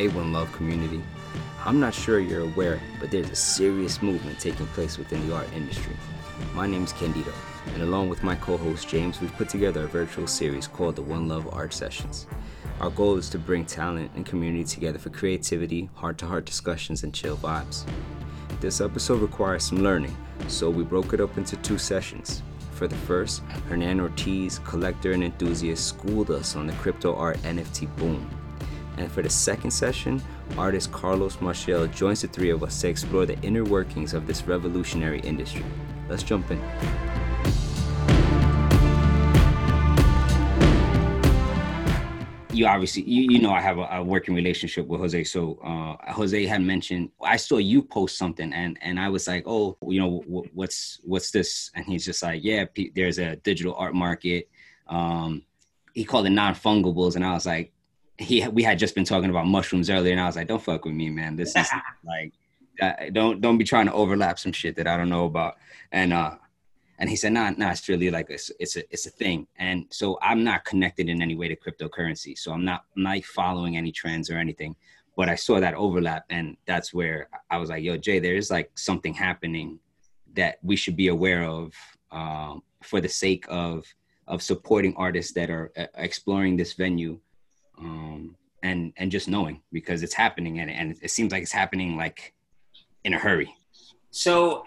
Hey, One Love community. I'm not sure you're aware, but there's a serious movement taking place within the art industry. My name is Candido, and along with my co host James, we've put together a virtual series called the One Love Art Sessions. Our goal is to bring talent and community together for creativity, heart to heart discussions, and chill vibes. This episode requires some learning, so we broke it up into two sessions. For the first, Hernan Ortiz, collector and enthusiast, schooled us on the crypto art NFT boom. And for the second session, artist Carlos Marcial joins the three of us to explore the inner workings of this revolutionary industry. Let's jump in. you obviously you, you know I have a, a, working relationship with Jose. So uh, Jose had mentioned I saw you post something and and I was like, oh, you know, w- what's what's this? And he's just like, yeah, p- there's a digital art market. Um, he called it non fungibles, and I was like, he we had just been talking about mushrooms earlier, and I was like, don't fuck with me, man. This is like, uh, don't don't be trying to overlap some shit that I don't know about. And uh, and he said, nah, nah, it's really like a, it's a it's a thing. And so I'm not connected in any way to cryptocurrency. So I'm not I'm not following any trends or anything. But I saw that overlap, and that's where I was like, yo, Jay, there is like something happening that we should be aware of um, for the sake of of supporting artists that are uh, exploring this venue um, and and just knowing because it's happening and, and it seems like it's happening like in a hurry so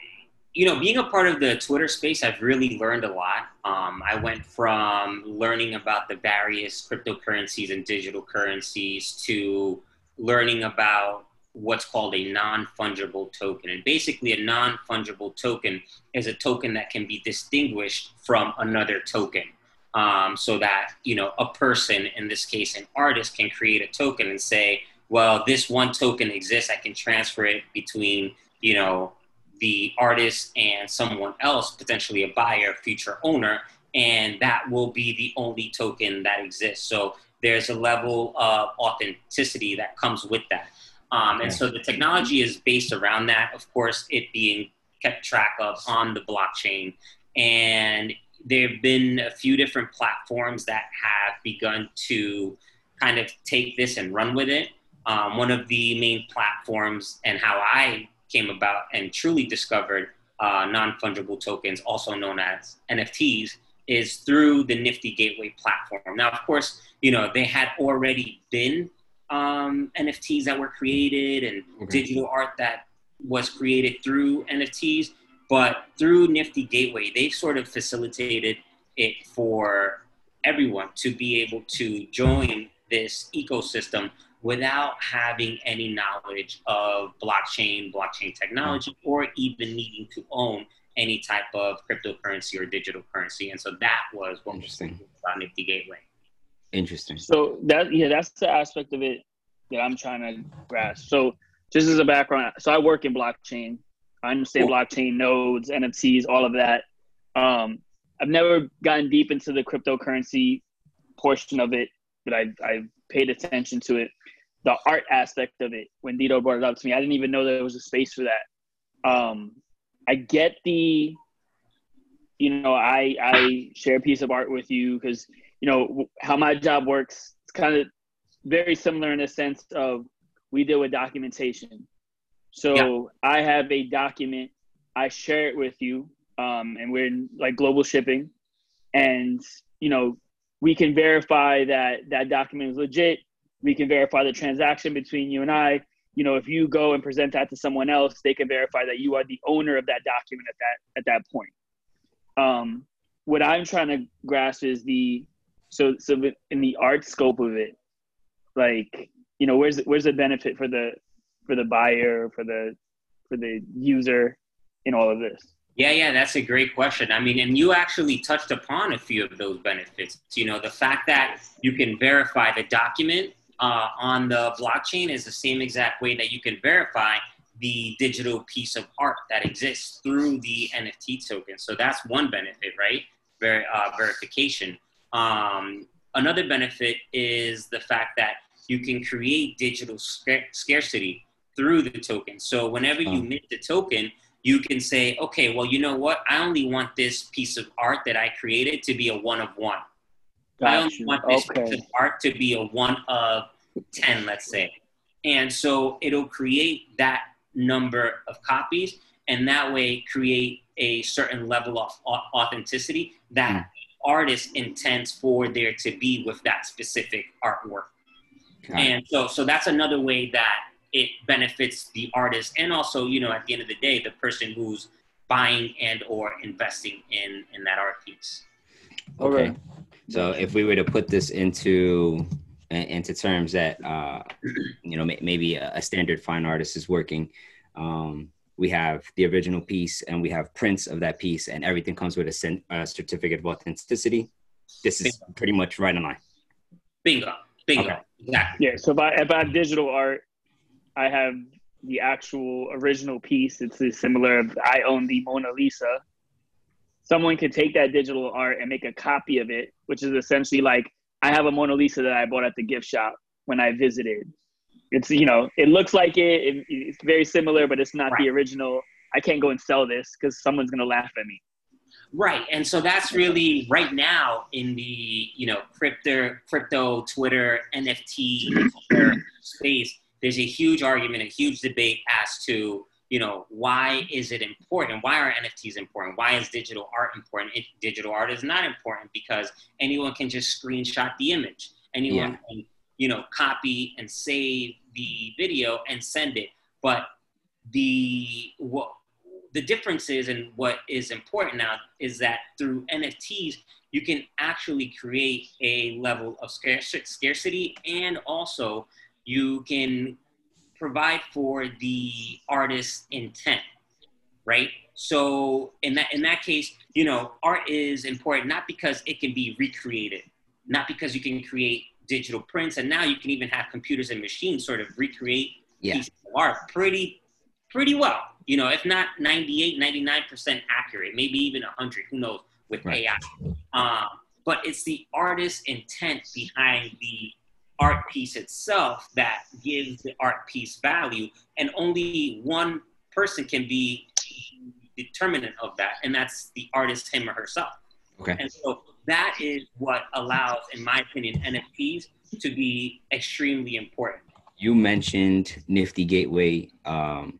you know, being a part of the Twitter space, I've really learned a lot. Um, I went from learning about the various cryptocurrencies and digital currencies to learning about what's called a non fungible token. And basically, a non fungible token is a token that can be distinguished from another token. Um, so that, you know, a person, in this case, an artist, can create a token and say, well, this one token exists. I can transfer it between, you know, the artist and someone else, potentially a buyer, future owner, and that will be the only token that exists. So there's a level of authenticity that comes with that. Um, and so the technology is based around that, of course, it being kept track of on the blockchain. And there have been a few different platforms that have begun to kind of take this and run with it. Um, one of the main platforms and how I came about and truly discovered uh, non fungible tokens, also known as NFTs, is through the Nifty Gateway platform. Now, of course, you know they had already been um, NFTs that were created and okay. digital art that was created through NFTs, but through Nifty Gateway, they've sort of facilitated it for everyone to be able to join this ecosystem without having any knowledge of blockchain, blockchain technology, or even needing to own any type of cryptocurrency or digital currency. And so that was what Interesting. about Nifty Gateway. Interesting. So that yeah, that's the aspect of it that I'm trying to grasp. So just as a background, so I work in blockchain. I understand cool. blockchain nodes, NFTs, all of that. Um, I've never gotten deep into the cryptocurrency portion of it, but I've, I've paid attention to it the art aspect of it when Dito brought it up to me. I didn't even know there was a space for that. Um, I get the, you know, I I share a piece of art with you because you know how my job works. It's kind of very similar in the sense of we deal with documentation. So yeah. I have a document, I share it with you, um, and we're in like global shipping, and you know we can verify that that document is legit we can verify the transaction between you and I. You know, if you go and present that to someone else, they can verify that you are the owner of that document at that at that point. Um, what I'm trying to grasp is the so so in the art scope of it, like you know, where's where's the benefit for the for the buyer for the for the user in all of this? Yeah, yeah, that's a great question. I mean, and you actually touched upon a few of those benefits. You know, the fact that you can verify the document uh, on the blockchain is the same exact way that you can verify the digital piece of art that exists through the NFT token. So that's one benefit, right? Ver- uh, verification. Um, another benefit is the fact that you can create digital sc- scarcity through the token. So whenever you mint the token, you can say, okay, well, you know what? I only want this piece of art that I created to be a one of one. Got I only you. want this okay. piece of art to be a one of 10, let's say. And so it'll create that number of copies and that way create a certain level of authenticity that mm. artist intends for there to be with that specific artwork. And so, so that's another way that it benefits the artist and also, you know, at the end of the day, the person who's buying and or investing in in that art piece. Okay. So if we were to put this into into terms that uh, you know maybe a standard fine artist is working, um, we have the original piece and we have prints of that piece, and everything comes with a, a certificate of authenticity. This is Bingo. pretty much right on line. Bingo. Bingo. Okay. Exactly. Yeah. So if I if I digital art, I have the actual original piece. It's similar. I own the Mona Lisa. Someone could take that digital art and make a copy of it, which is essentially like I have a Mona Lisa that I bought at the gift shop when I visited. It's you know it looks like it, it it's very similar, but it's not right. the original. I can't go and sell this because someone's gonna laugh at me. Right, and so that's really right now in the you know crypto, crypto, Twitter, NFT space there's a huge argument, a huge debate as to you know why is it important? Why are nfts important? Why is digital art important? If digital art is not important because anyone can just screenshot the image. Anyone yeah. can you know copy and save the video and send it. But the what the difference is and what is important now is that through nfts you can actually create a level of scarcity and also you can provide for the artist's intent, right? So in that in that case, you know, art is important not because it can be recreated, not because you can create digital prints, and now you can even have computers and machines sort of recreate yeah. pieces of art pretty pretty well. You know, if not 98, 99% accurate, maybe even 100, who knows, with right. AI. Um, but it's the artist's intent behind the art piece itself that gives the art piece value, and only one person can be determinant of that, and that's the artist, him or herself. Okay. And so that is what allows, in my opinion, NFTs to be extremely important. You mentioned Nifty Gateway. Um,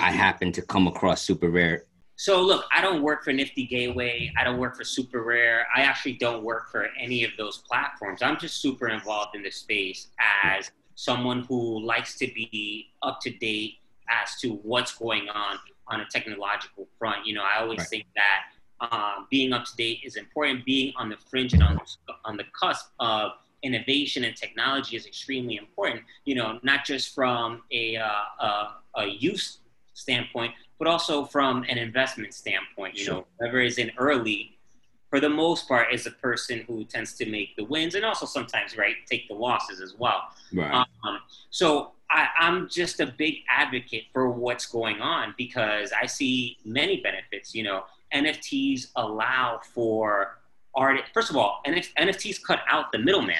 I happened to come across SuperRare so look, I don't work for Nifty Gateway. I don't work for SuperRare. I actually don't work for any of those platforms. I'm just super involved in the space as someone who likes to be up to date as to what's going on on a technological front. You know, I always right. think that um, being up to date is important. Being on the fringe and on the, on the cusp of innovation and technology is extremely important. You know, not just from a, uh, a, a use standpoint, but also from an investment standpoint. You sure. know, whoever is in early, for the most part, is a person who tends to make the wins and also sometimes, right, take the losses as well. Right. Um, so I, I'm just a big advocate for what's going on because I see many benefits. You know, NFTs allow for art. First of all, NFTs cut out the middleman.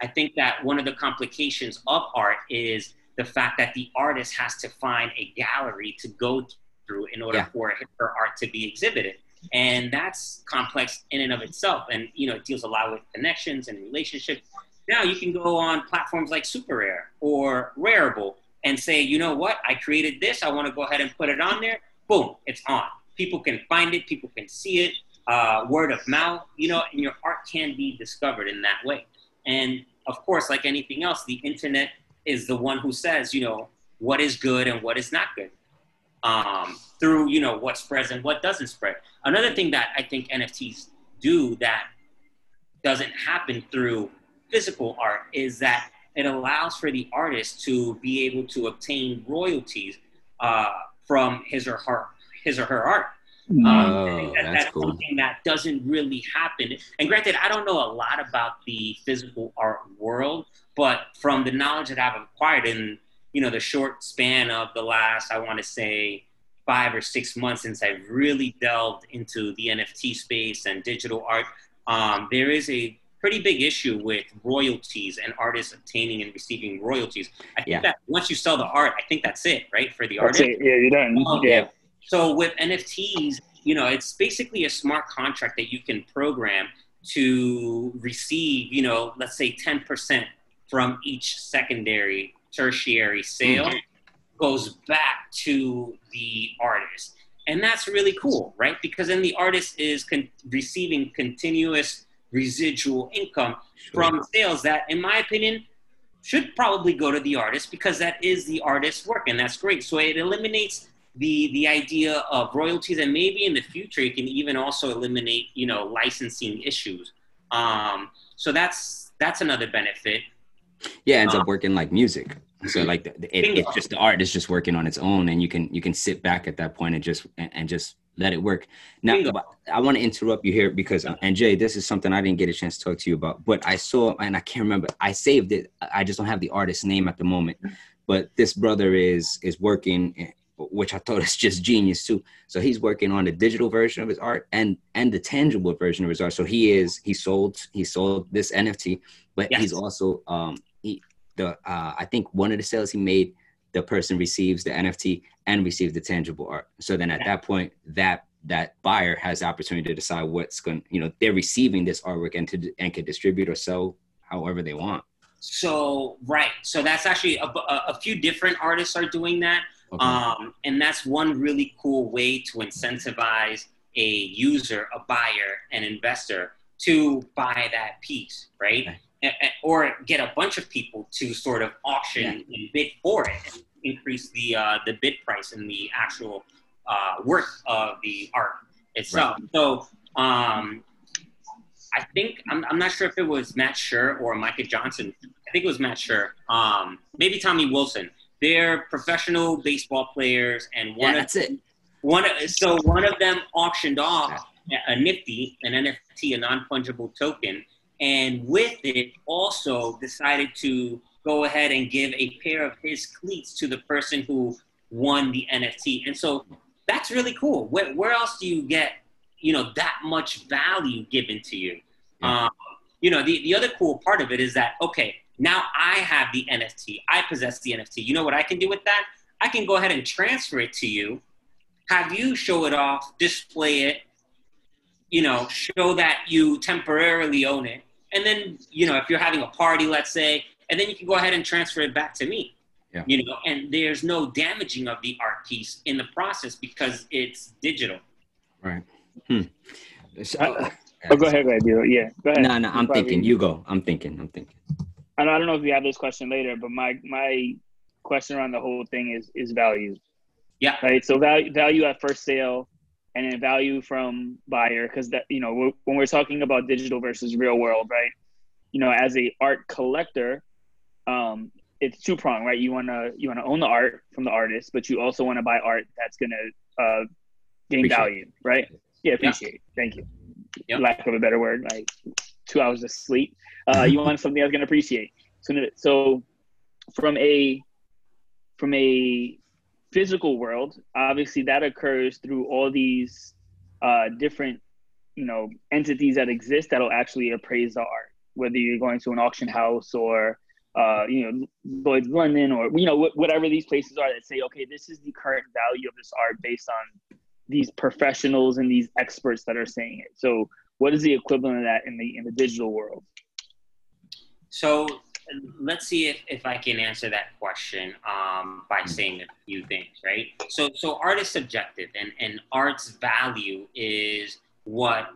I think that one of the complications of art is the fact that the artist has to find a gallery to go through in order yeah. for her art to be exhibited. And that's complex in and of itself. And, you know, it deals a lot with connections and relationships. Now you can go on platforms like SuperRare or Rarible and say, you know what, I created this. I want to go ahead and put it on there. Boom, it's on. People can find it. People can see it. Uh, word of mouth, you know, and your art can be discovered in that way. And of course, like anything else, the internet is the one who says, you know, what is good and what is not good um, through you know what spreads and what doesn't spread. Another thing that I think NFTs do that doesn't happen through physical art is that it allows for the artist to be able to obtain royalties uh, from his or her his or her art. Um, that, that's, that's cool. something that doesn't really happen. And granted, I don't know a lot about the physical art world, but from the knowledge that I've acquired in you know the short span of the last i want to say five or six months since i've really delved into the nft space and digital art um, there is a pretty big issue with royalties and artists obtaining and receiving royalties i think yeah. that once you sell the art i think that's it right for the that's artist it. yeah you're done um, yeah so with nfts you know it's basically a smart contract that you can program to receive you know let's say 10% from each secondary tertiary sale mm-hmm. goes back to the artist. And that's really cool, right? Because then the artist is con- receiving continuous residual income sure. from sales that, in my opinion, should probably go to the artist because that is the artist's work and that's great. So it eliminates the the idea of royalties and maybe in the future it can even also eliminate you know licensing issues. Um, so that's that's another benefit. Yeah, ends up working like music. So like the, it, it's just the art is just working on its own, and you can you can sit back at that point and just and, and just let it work. Now, I want to interrupt you here because, and Jay, this is something I didn't get a chance to talk to you about, but I saw, and I can't remember, I saved it. I just don't have the artist's name at the moment, but this brother is, is working, eh, which I thought is just genius too. So he's working on the digital version of his art and, and the tangible version of his art. So he is, he sold, he sold this NFT, but yes. he's also, um, the, uh, I think one of the sales he made, the person receives the NFT and receives the tangible art. So then at that point, that that buyer has the opportunity to decide what's going. You know, they're receiving this artwork and to and can distribute or sell however they want. So right, so that's actually a, a, a few different artists are doing that, okay. um, and that's one really cool way to incentivize a user, a buyer, an investor to buy that piece, right? Okay or get a bunch of people to sort of auction yeah. and bid for it and increase the uh, the bid price and the actual uh, worth of the art itself. Right. So um, I think I'm, I'm not sure if it was Matt Sure or Micah Johnson. I think it was Matt Sure. Um, maybe Tommy Wilson. They're professional baseball players, and one yeah, that's of, it. One so one of them auctioned off a Nifty, an NFT, a non fungible token, and with it also decided to go ahead and give a pair of his cleats to the person who won the NFT. And so that's really cool. Where, where else do you get, you know, that much value given to you? Um, you know, the, the other cool part of it is that, okay, now I have the NFT. I possess the NFT. You know what I can do with that? I can go ahead and transfer it to you, have you show it off, display it, you know, show that you temporarily own it, and then you know if you're having a party let's say and then you can go ahead and transfer it back to me yeah. you know and there's no damaging of the art piece in the process because it's digital right hmm. So, uh, oh, go ahead, go ahead, Yeah, go ahead. No, no, I'm thinking. You go. I'm thinking. I'm thinking. I don't know if you have this question later, but my my question around the whole thing is is value. Yeah. Right. So value value at first sale and then value from buyer because that you know when we're talking about digital versus real world right? You know as a art collector um it's two prong right? You want to you want to own the art from the artist but you also want to buy art that's going to uh gain appreciate. value right? Yeah appreciate yeah. thank you. Yep. lack of a better word like two hours of sleep. Uh you want something that's going to appreciate. So so from a from a physical world, obviously that occurs through all these uh, different, you know, entities that exist that'll actually appraise the art. Whether you're going to an auction house or, uh, you know, Lloyd's London or you know wh- whatever these places are that say, okay, this is the current value of this art based on these professionals and these experts that are saying it. So, what is the equivalent of that in the in the digital world? So let's see if, if I can answer that question um, by hmm. saying a few things, right? So, so art is subjective, and, and art's value is what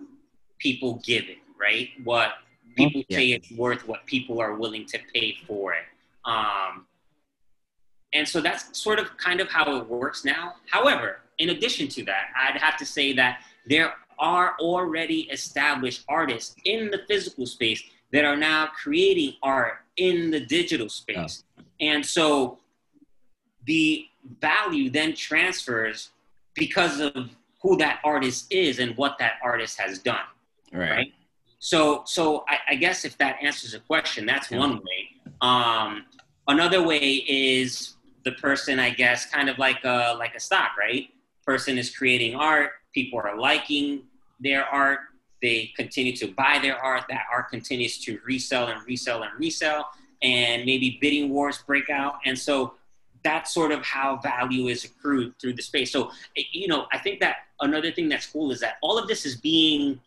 people give it, right? What people yeah. say it's worth, what people are willing to pay for it. Um, and so that's sort of kind of how it works now. However, in addition to that, I'd have to say that there are already established artists in the physical space that are now creating art in the digital space. Oh. And so the value then transfers because of who that artist is and what that artist has done. Right. right? So, so I, I, guess if that answers a question, that's yeah. one way. Um, another way is the person, I guess, kind of like a, like a stock, right? Person is creating art. People are liking their art. They continue to buy their art. That art continues to resell and resell and resell, and maybe bidding wars break out. And so that's sort of how value is accrued through the space. So, you know, I think that another thing that's cool is that all of this is being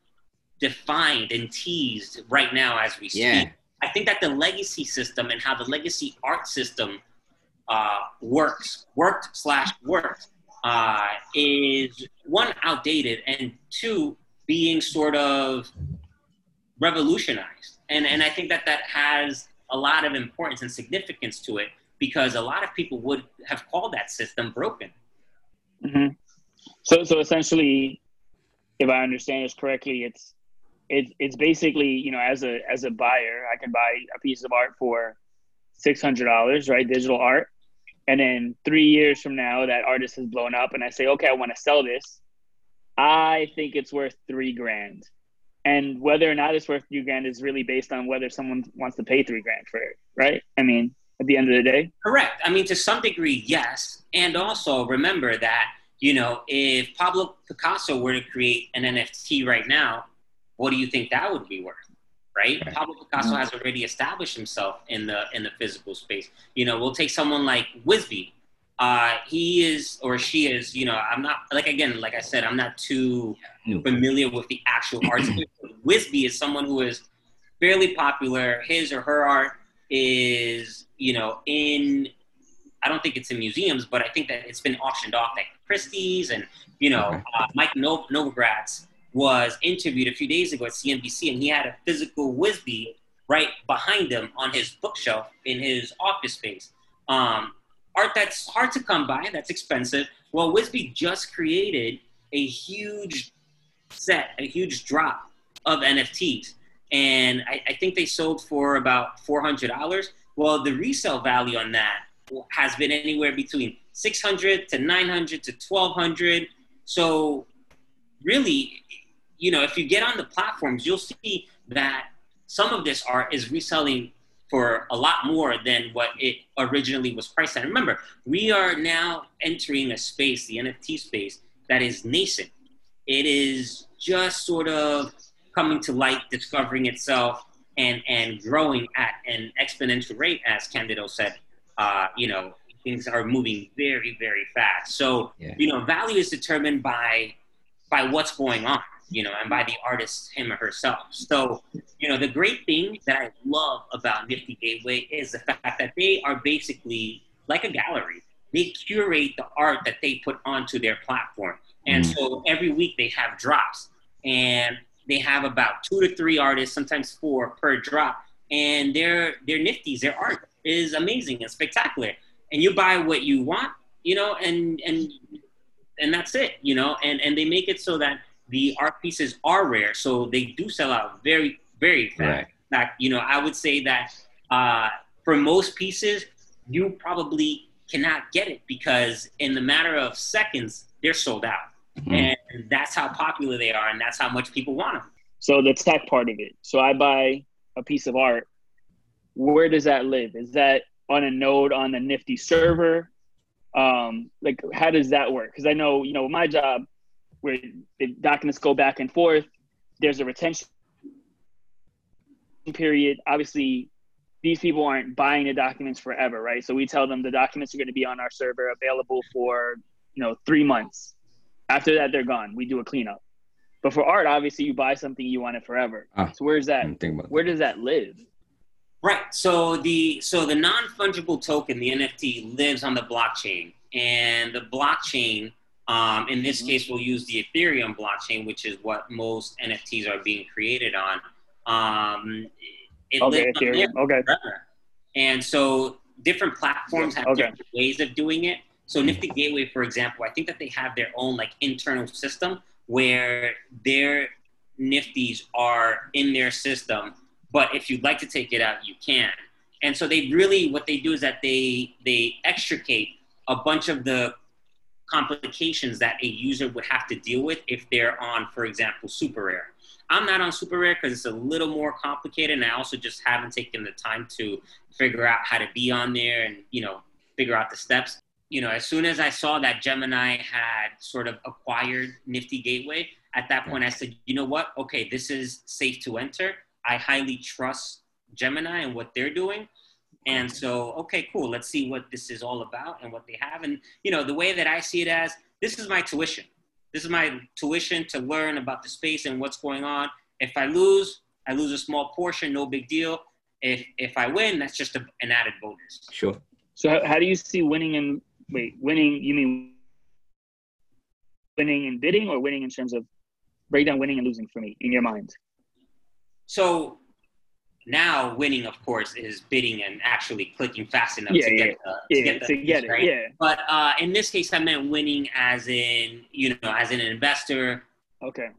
defined and teased right now as we speak. Yeah. I think that the legacy system and how the legacy art system uh, works, worked slash worked, uh, is one outdated and two being sort of revolutionized. And and I think that that has a lot of importance and significance to it because a lot of people would have called that system broken. Mm-hmm. So so essentially, if I understand this correctly, it's it's it's basically you know as a as a buyer, I can buy a piece of art for six hundred dollars, right? Digital art, and then three years from now, that artist has blown up, and I say, okay, I want to sell this. I think it's worth three grand, and whether or not it's worth three grand is really based on whether someone wants to pay three grand for it, right? I mean, at the end of the day, correct. I mean, to some degree, yes, and also remember that you know if Pablo Picasso were to create an NFT right now, what do you think that would be worth? right? right. Pablo Picasso mm-hmm. has already established himself in the in the physical space. You know, we'll take someone like WhIsBe. Uh, he is or she is, you know, I'm not like again, like I said, I'm not too familiar with the actual art. WhIsBe is someone who is fairly popular. His or her art is, you know, in I don't think it's in museums, but I think that it's been auctioned off at Christie's and you know, uh, Mike Novogratz was interviewed a few days ago at CNBC, and he had a physical WhIsBe right behind him on his bookshelf in his office space. Um, art that's hard to come by, that's expensive. Well, WhIsBe just created a huge set, a huge drop of NFTs. And I, I think they sold for about $400. Well, the resale value on that has been anywhere between 600 to 900 to 1200. So really, you know, if you get on the platforms, you'll see that some of this art is reselling for a lot more than what it originally was priced at. Remember, we are now entering a space, the NFT space, that is nascent. It is just sort of coming to light, discovering itself, and and growing at an exponential rate, as Candido said. Uh, you know, things are moving very, very fast. So, yeah. you know, value is determined by by what's going on you know, and by the artist him or herself. So, you know, the great thing that I love about Nifty Gateway is the fact that they are basically like a gallery. They curate the art that they put onto their platform. And mm. so every week they have drops and they have about two to three artists, sometimes four per drop. And their their nifties, their art is amazing and spectacular. And you buy what you want, you know, and and and that's it, you know, and, and they make it so that the art pieces are rare, so they do sell out very, very fast. Right. In fact, you know, I would say that uh, for most pieces, you probably cannot get it because in the matter of seconds, they're sold out. Mm-hmm. And that's how popular they are, and that's how much people want them. So the tech part of it. So I buy a piece of art. Where does that live? Is that on a node on the Nifty server? Um, like, how does that work? Because I know, you know, my job, where the documents go back and forth. There's a retention period. Obviously, these people aren't buying the documents forever, right? So we tell them the documents are going to be on our server available for, you know, three months. After that, they're gone. We do a cleanup. But for art, obviously, you buy something you want it forever. Ah, so where's that? Where does that live? Right. So the so the non fungible token, the NFT, lives on the blockchain, and the blockchain um, in this mm-hmm. case, we'll use the Ethereum blockchain, which is what most NFTs are being created on. Um, it okay, Ethereum. Okay. Forever. And so different platforms have okay. different ways of doing it. So Nifty Gateway, for example, I think that they have their own like internal system where their Nifties are in their system. But if you'd like to take it out, you can. And so they really, what they do is that they they extricate a bunch of the complications that a user would have to deal with if they're on, for example, SuperRare. I'm not on SuperRare because it's a little more complicated, and I also just haven't taken the time to figure out how to be on there and you know figure out the steps. You know, as soon as I saw that Gemini had sort of acquired Nifty Gateway, at that point I said, you know what? Okay, this is safe to enter. I highly trust Gemini and what they're doing. And so, okay, cool. Let's see what this is all about and what they have. And you know, the way that I see it as this is my tuition. This is my tuition to learn about the space and what's going on. If I lose, I lose a small portion, no big deal. If if I win, that's just a, an added bonus. Sure. So how, how do you see winning and wait, winning? You mean winning and bidding, or winning in terms of breakdown winning and losing for me in your mind? So now winning, of course, is bidding and actually clicking fast enough Yeah, to yeah, get the, to get the to get it. right? Yeah. But uh, in this case, I meant winning as in you know as an investor Okay.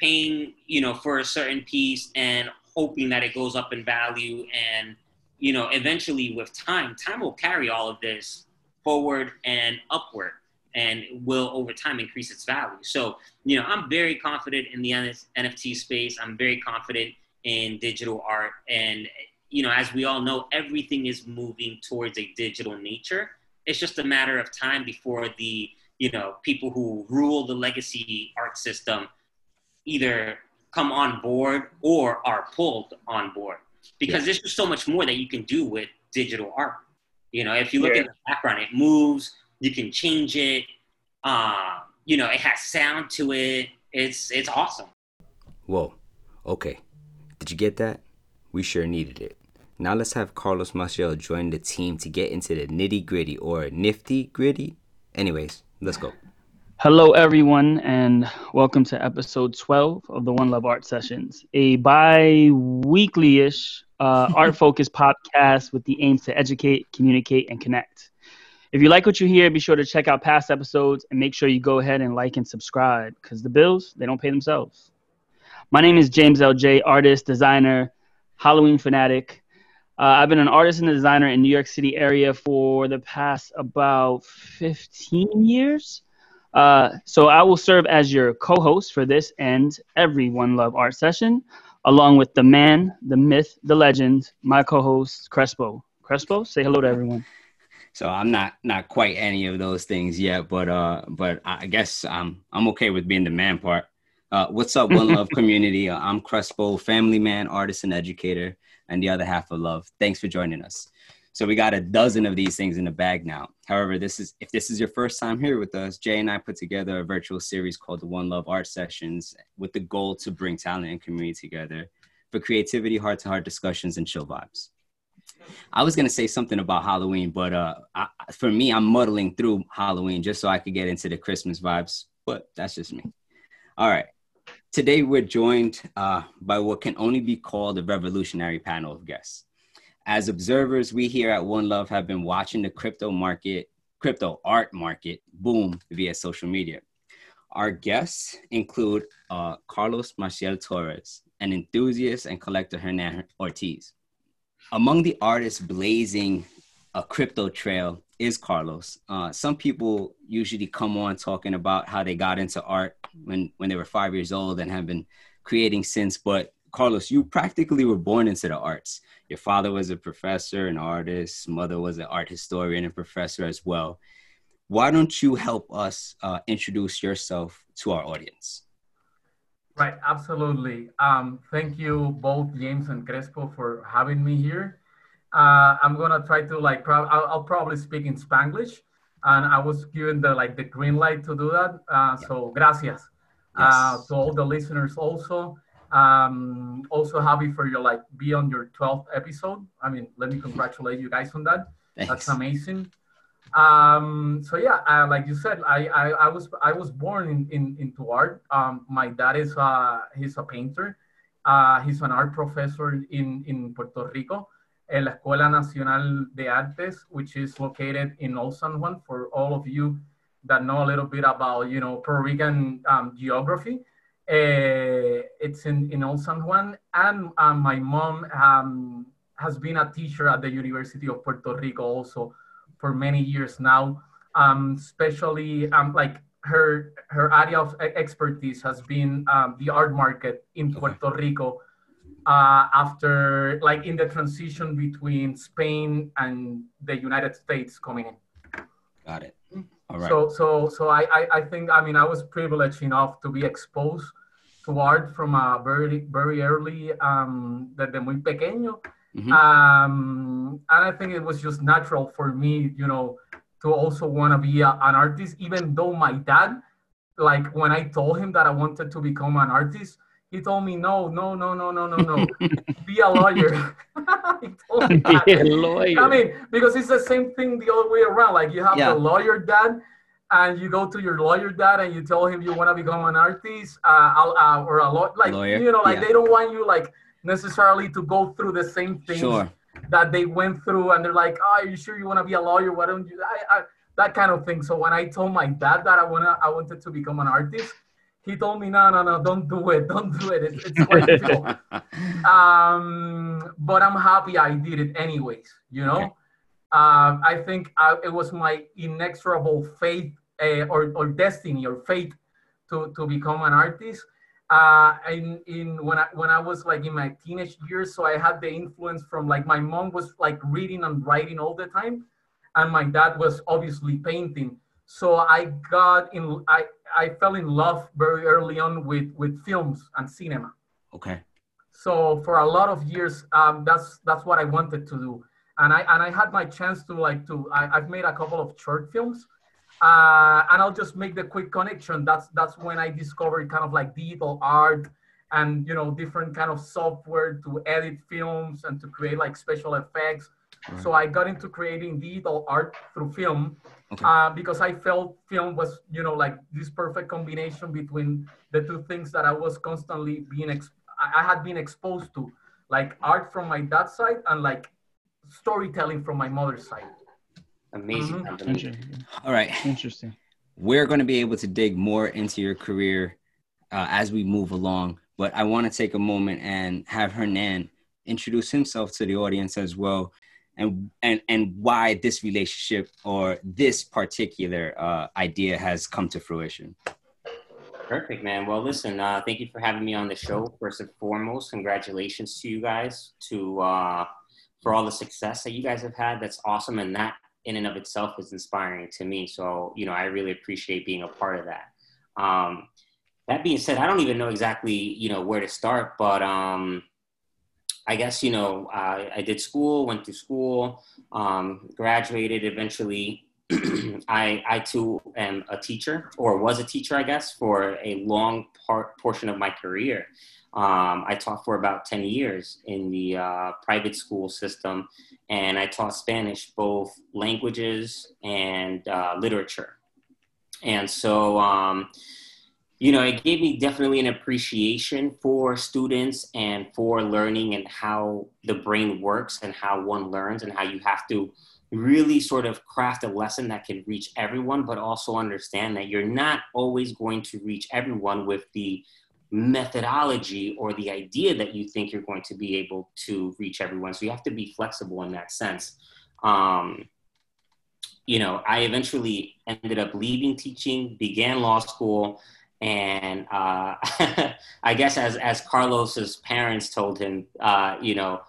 paying you know for a certain piece and hoping that it goes up in value and you know eventually with time time will carry all of this forward and upward and will over time increase its value so you know i'm very confident in the nft space i'm very confident in digital art. And you know as we all know everything is moving towards a digital nature. It's just a matter of time before the you know people who rule the legacy art system either come on board or are pulled on board. Because there's just so much more that you can do with digital art. You know if you look Yeah. at the background it moves you can change it uh, you know it has sound to it. It's it's awesome. Whoa. Okay. Did you get that? We sure needed it. Now let's have Carlos Marcial join the team to get into the nitty gritty or nifty gritty. Anyways, let's go. Hello, everyone, and welcome to episode 12 of the One Love Art Sessions, a bi weekly ish uh, art focused podcast with the aims to educate, communicate, and connect. If you like what you hear, be sure to check out past episodes and make sure you go ahead and like and subscribe because the bills, they don't pay themselves. My name is James LJ, artist, designer, Halloween fanatic. Uh, I've been an artist and a designer in New York City area for the past about 15 years. Uh, so I will serve as your co-host for this and every One Love Art session, along with the man, the myth, the legend, my co-host Crespo. Crespo, say hello to everyone. So I'm not not quite any of those things yet, but uh, but I guess I'm I'm okay with being the man part. Uh, what's up, One Love community? Uh, I'm Crespo, family man, artist, and educator, and the other half of Love. Thanks for joining us. So we got a dozen of these things in the bag now. However, this is if this is your first time here with us, Jay and I put together a virtual series called the One Love Art Sessions with the goal to bring talent and community together for creativity, heart-to-heart discussions, and chill vibes. I was gonna say something about Halloween, but uh, I, for me, I'm muddling through Halloween just so I could get into the Christmas vibes. But that's just me. All right. Today we're joined uh, by what can only be called a revolutionary panel of guests. As observers, we here at One Love have been watching the crypto market, crypto art market boom via social media. Our guests include uh, Carlos Marcial Torres, an enthusiast and collector Hernan Ortiz. Among the artists blazing a crypto trail is Carlos. Uh, some people usually come on talking about how they got into art when, when they were five years old and have been creating since. But Carlos, you practically were born into the arts. Your father was a professor, an artist. Mother was an art historian and professor as well. Why don't you help us uh, introduce yourself to our audience? Right, absolutely. Um, thank you both James and Crespo for having me here. Uh, I'm gonna try to like, pro- I'll, I'll probably speak in Spanglish, and I was given the like the green light to do that. Uh, so gracias uh, Yes. to all the listeners also. Um, also happy for your like be on your 12th episode. I mean, let me congratulate you guys on that. Thanks. That's amazing. Um, so yeah, uh, like you said, I, I, I was I was born in, in into art. Um, my dad is uh, he's a painter. Uh, he's an art professor in in Puerto Rico, en la Escuela Nacional de Artes, which is located in Old San Juan. For all of you that know a little bit about you know Puerto Rican um, geography, uh, it's in in Old San Juan, and um, my mom um, has been a teacher at the University of Puerto Rico also for many years now. Um, especially um, like her her area of expertise has been um, the art market in. Puerto Rico uh, after like in the transition between Spain and the United States coming in. Got it. All right. So so so I, I I think I mean I was privileged enough to be exposed to art from a very very early um desde muy pequeño Mhm. um, and I think it was just natural for me, you know, to also want to be a, an artist, even though my dad, like when I told him that I wanted to become an artist, He told me, no, no, no, no, no, no, no. Be a lawyer. he told me that. Be a lawyer. I mean, because it's the same thing the other way around. Like you have yeah. the lawyer dad, and you go to your lawyer dad and you tell him you want to become an artist uh, uh, or a law- like lawyer. you know, like yeah. they don't want you like necessarily to go through the same things sure. that they went through, and they're like, oh, are you sure you want to be a lawyer? Why don't you? I, I, that kind of thing. So when I told my dad that I wanna, I wanted to become an artist he told me, no, no, no, don't do it, don't do it. It's, it's quite difficult. um, but I'm happy I did it anyways. You know, okay. uh, I think I, it was my inexorable fate uh, or, or destiny or fate to, to become an artist. Uh, in, in when I when I was like in my teenage years, so I had the influence from like my mom was like reading and writing all the time, and my dad was obviously painting. So I got in I I fell in love very early on with with films and cinema. Okay. So for a lot of years, um, that's that's what I wanted to do, and I and I had my chance to like to I, have made a couple of short films, uh, and I'll just make the quick connection. That's that's when I discovered kind of like digital art and you know different kind of software to edit films and to create like special effects. Right. So I got into creating digital art through film okay. uh, because I felt film was, you know, like this perfect combination between the two things that I was constantly being, ex- I had been exposed to, like art from my dad's side and like storytelling from my mother's side. Amazing. Mm-hmm. All right. Interesting. We're going to be able to dig more into your career uh, as we move along, but I want to take a moment and have Hernan introduce himself to the audience as well and and and why this relationship or this particular uh, idea has come to fruition. Perfect, man. Well, listen, uh, thank you for having me on the show. First and foremost, congratulations to you guys to uh, for all the success that you guys have had. That's awesome, and that in and of itself is inspiring to me. So, you know, I really appreciate being a part of that. Um, that being said, I don't even know exactly, you know, where to start, but um, I guess, you know, I, I did school, went to school, um, graduated eventually. I, I too am a teacher or was a teacher, I guess, for a long part, portion of my career. Um, I taught for about 10 years in the uh, private school system, and I taught Spanish, both languages and uh, literature. And so, um, you know, it gave me definitely an appreciation for students and for learning and how the brain works and how one learns and how you have to really sort of craft a lesson that can reach everyone, but also understand that you're not always going to reach everyone with the methodology or the idea that you think you're going to be able to reach everyone. So you have to be flexible in that sense. Um, you know, I eventually ended up leaving teaching, began law school, and uh, I guess as as Carlos's parents told him, uh, you know,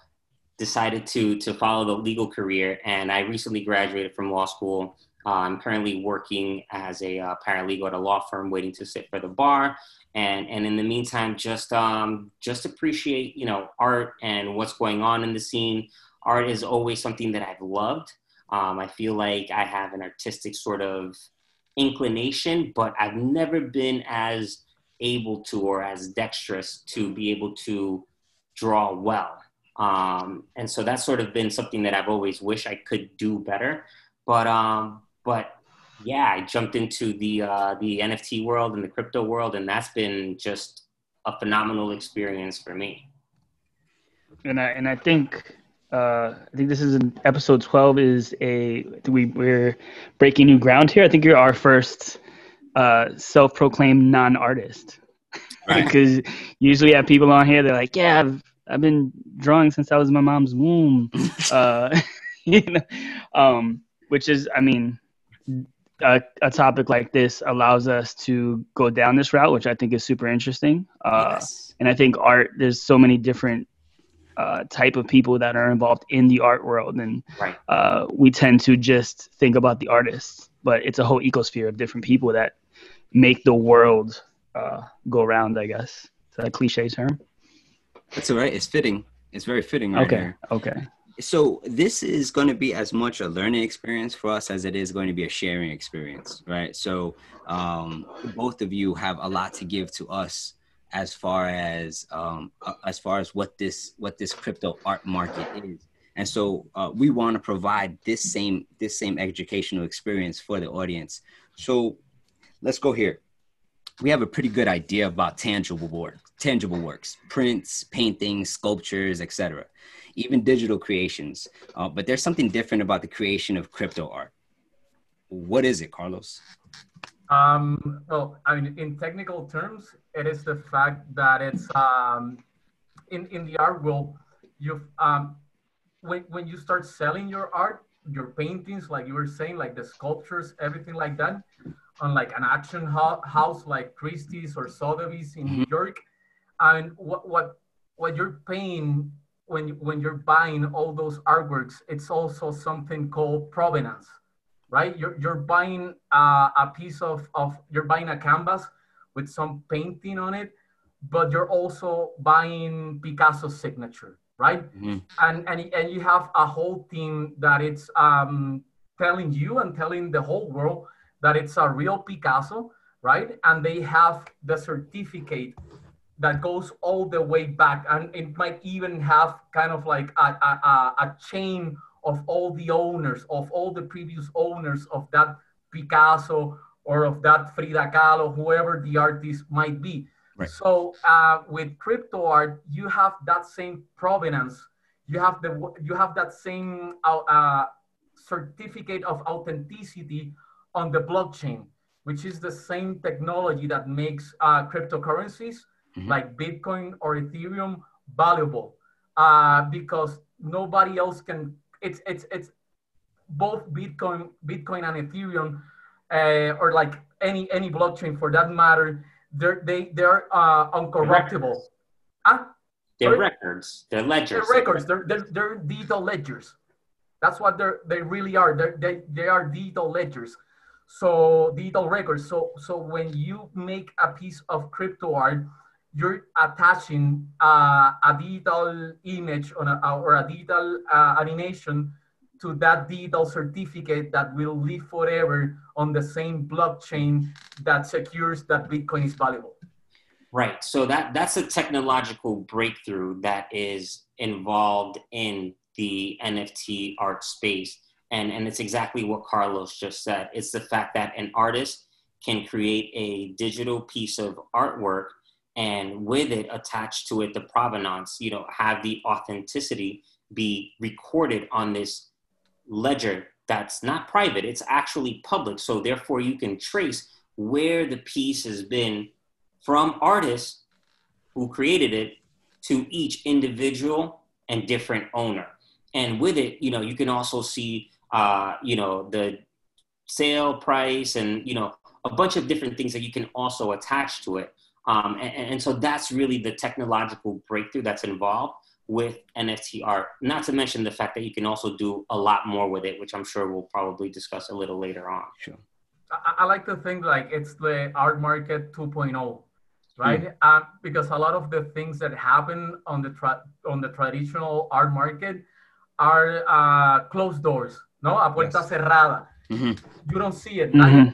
decided to to follow the legal career. And I recently graduated from law school. Uh, I'm currently working as a uh, paralegal at a law firm, waiting to sit for the bar. And and in the meantime, just um, just appreciate you know art and what's going on in the scene. Art is always something that I've loved. Um, I feel like I have an artistic sort of inclination, but I've never been as able to or as dexterous to be able to draw well. Um, and so that's sort of been something that I've always wished I could do better. But um, but yeah, I jumped into the uh, the NFT world and the crypto world, and that's been just a phenomenal experience for me. And I and I think uh, I think this is an episode 12 is a we we're breaking new ground here. I think you're our first uh, self-proclaimed non-artist. Right. because usually have people on here they're like, yeah, I've I've been drawing since I was in my mom's womb. uh, you know, um, which is I mean a, a, topic like this allows us to go down this route, which I think is super interesting. Uh, yes. And I think art, there's so many different uh, type of people that are involved in the art world, and right. uh, we tend to just think about the artists, but it's a whole ecosphere of different people that make the world uh, go round. I guess is that a cliche term? That's all right. It's fitting. It's very fitting. Right okay. Here. Okay. So this is going to be as much a learning experience for us as it is going to be a sharing experience, right? So um, both of you have a lot to give to us as far as um, uh, as far as what this what this crypto art market is. And so uh, we want to provide this same this same educational experience for the audience. So let's go here. We have a pretty good idea about tangible work, tangible works, prints, paintings, sculptures, etc., even digital creations. Uh, but there's something different about the creation of crypto art. What is it, Carlos? Um, well, I mean, in technical terms, it is the fact that it's um, in in the art world. You um, when when you start selling your art, your paintings, like you were saying, like the sculptures, everything like that, on like an action ho- house like Christie's or Sotheby's in New York, and what what what you're paying when when you're buying all those artworks, it's also something called provenance right? You're, you're buying uh, a piece of, of, you're buying a canvas with some painting on it, but you're also buying Picasso's signature, right? Mm-hmm. And, and, and you have a whole team that it's um, telling you and telling the whole world that it's a real Picasso, right? And they have the certificate that goes all the way back, and it might even have kind of like a, a, a chain of all the owners, of all the previous owners of that Picasso or of that Frida Kahlo, whoever the artist might be. Right. So uh, with crypto art, you have that same provenance. You have the you have that same uh, uh, certificate of authenticity on the blockchain, which is the same technology that makes uh, cryptocurrencies mm-hmm. like Bitcoin or Ethereum valuable, uh, because nobody else can it's it's it's both Bitcoin, Bitcoin and Ethereum, uh, or like any any blockchain for that matter, they're they they're uh, uncorruptible. Huh? They're records. They're ledgers. They're records. They're, they're, they're digital ledgers. That's what they're they really are. They're, they they are digital ledgers. So digital records. So so when you make a piece of crypto art, you're attaching uh, a digital image a, or a digital uh, animation to that digital certificate that will live forever on the same blockchain that secures that Bitcoin is valuable. Right. So that that's a technological breakthrough that is involved in the NFT art space. And, and it's exactly what Carlos just said. It's the fact that an artist can create a digital piece of artwork and with it attached to it the provenance you know have the authenticity be recorded on this ledger that's not private it's actually public. So therefore you can trace where the piece has been from artists who created it to each individual and different owner. And with it you know you can also see uh, you know the sale price and you know a bunch of different things that you can also attach to it um, and, and, so that's really the technological breakthrough that's involved with NFT art. Not to mention the fact that you can also do a lot more with it, which I'm sure we'll probably discuss a little later on. Sure. I, I like to think like it's the art market 2.0 right? Mm. Uh, because a lot of the things that happen on the tra- on the traditional art market are uh, closed doors, no, a puerta yes. cerrada. Mm-hmm. You don't see it. Mm-hmm.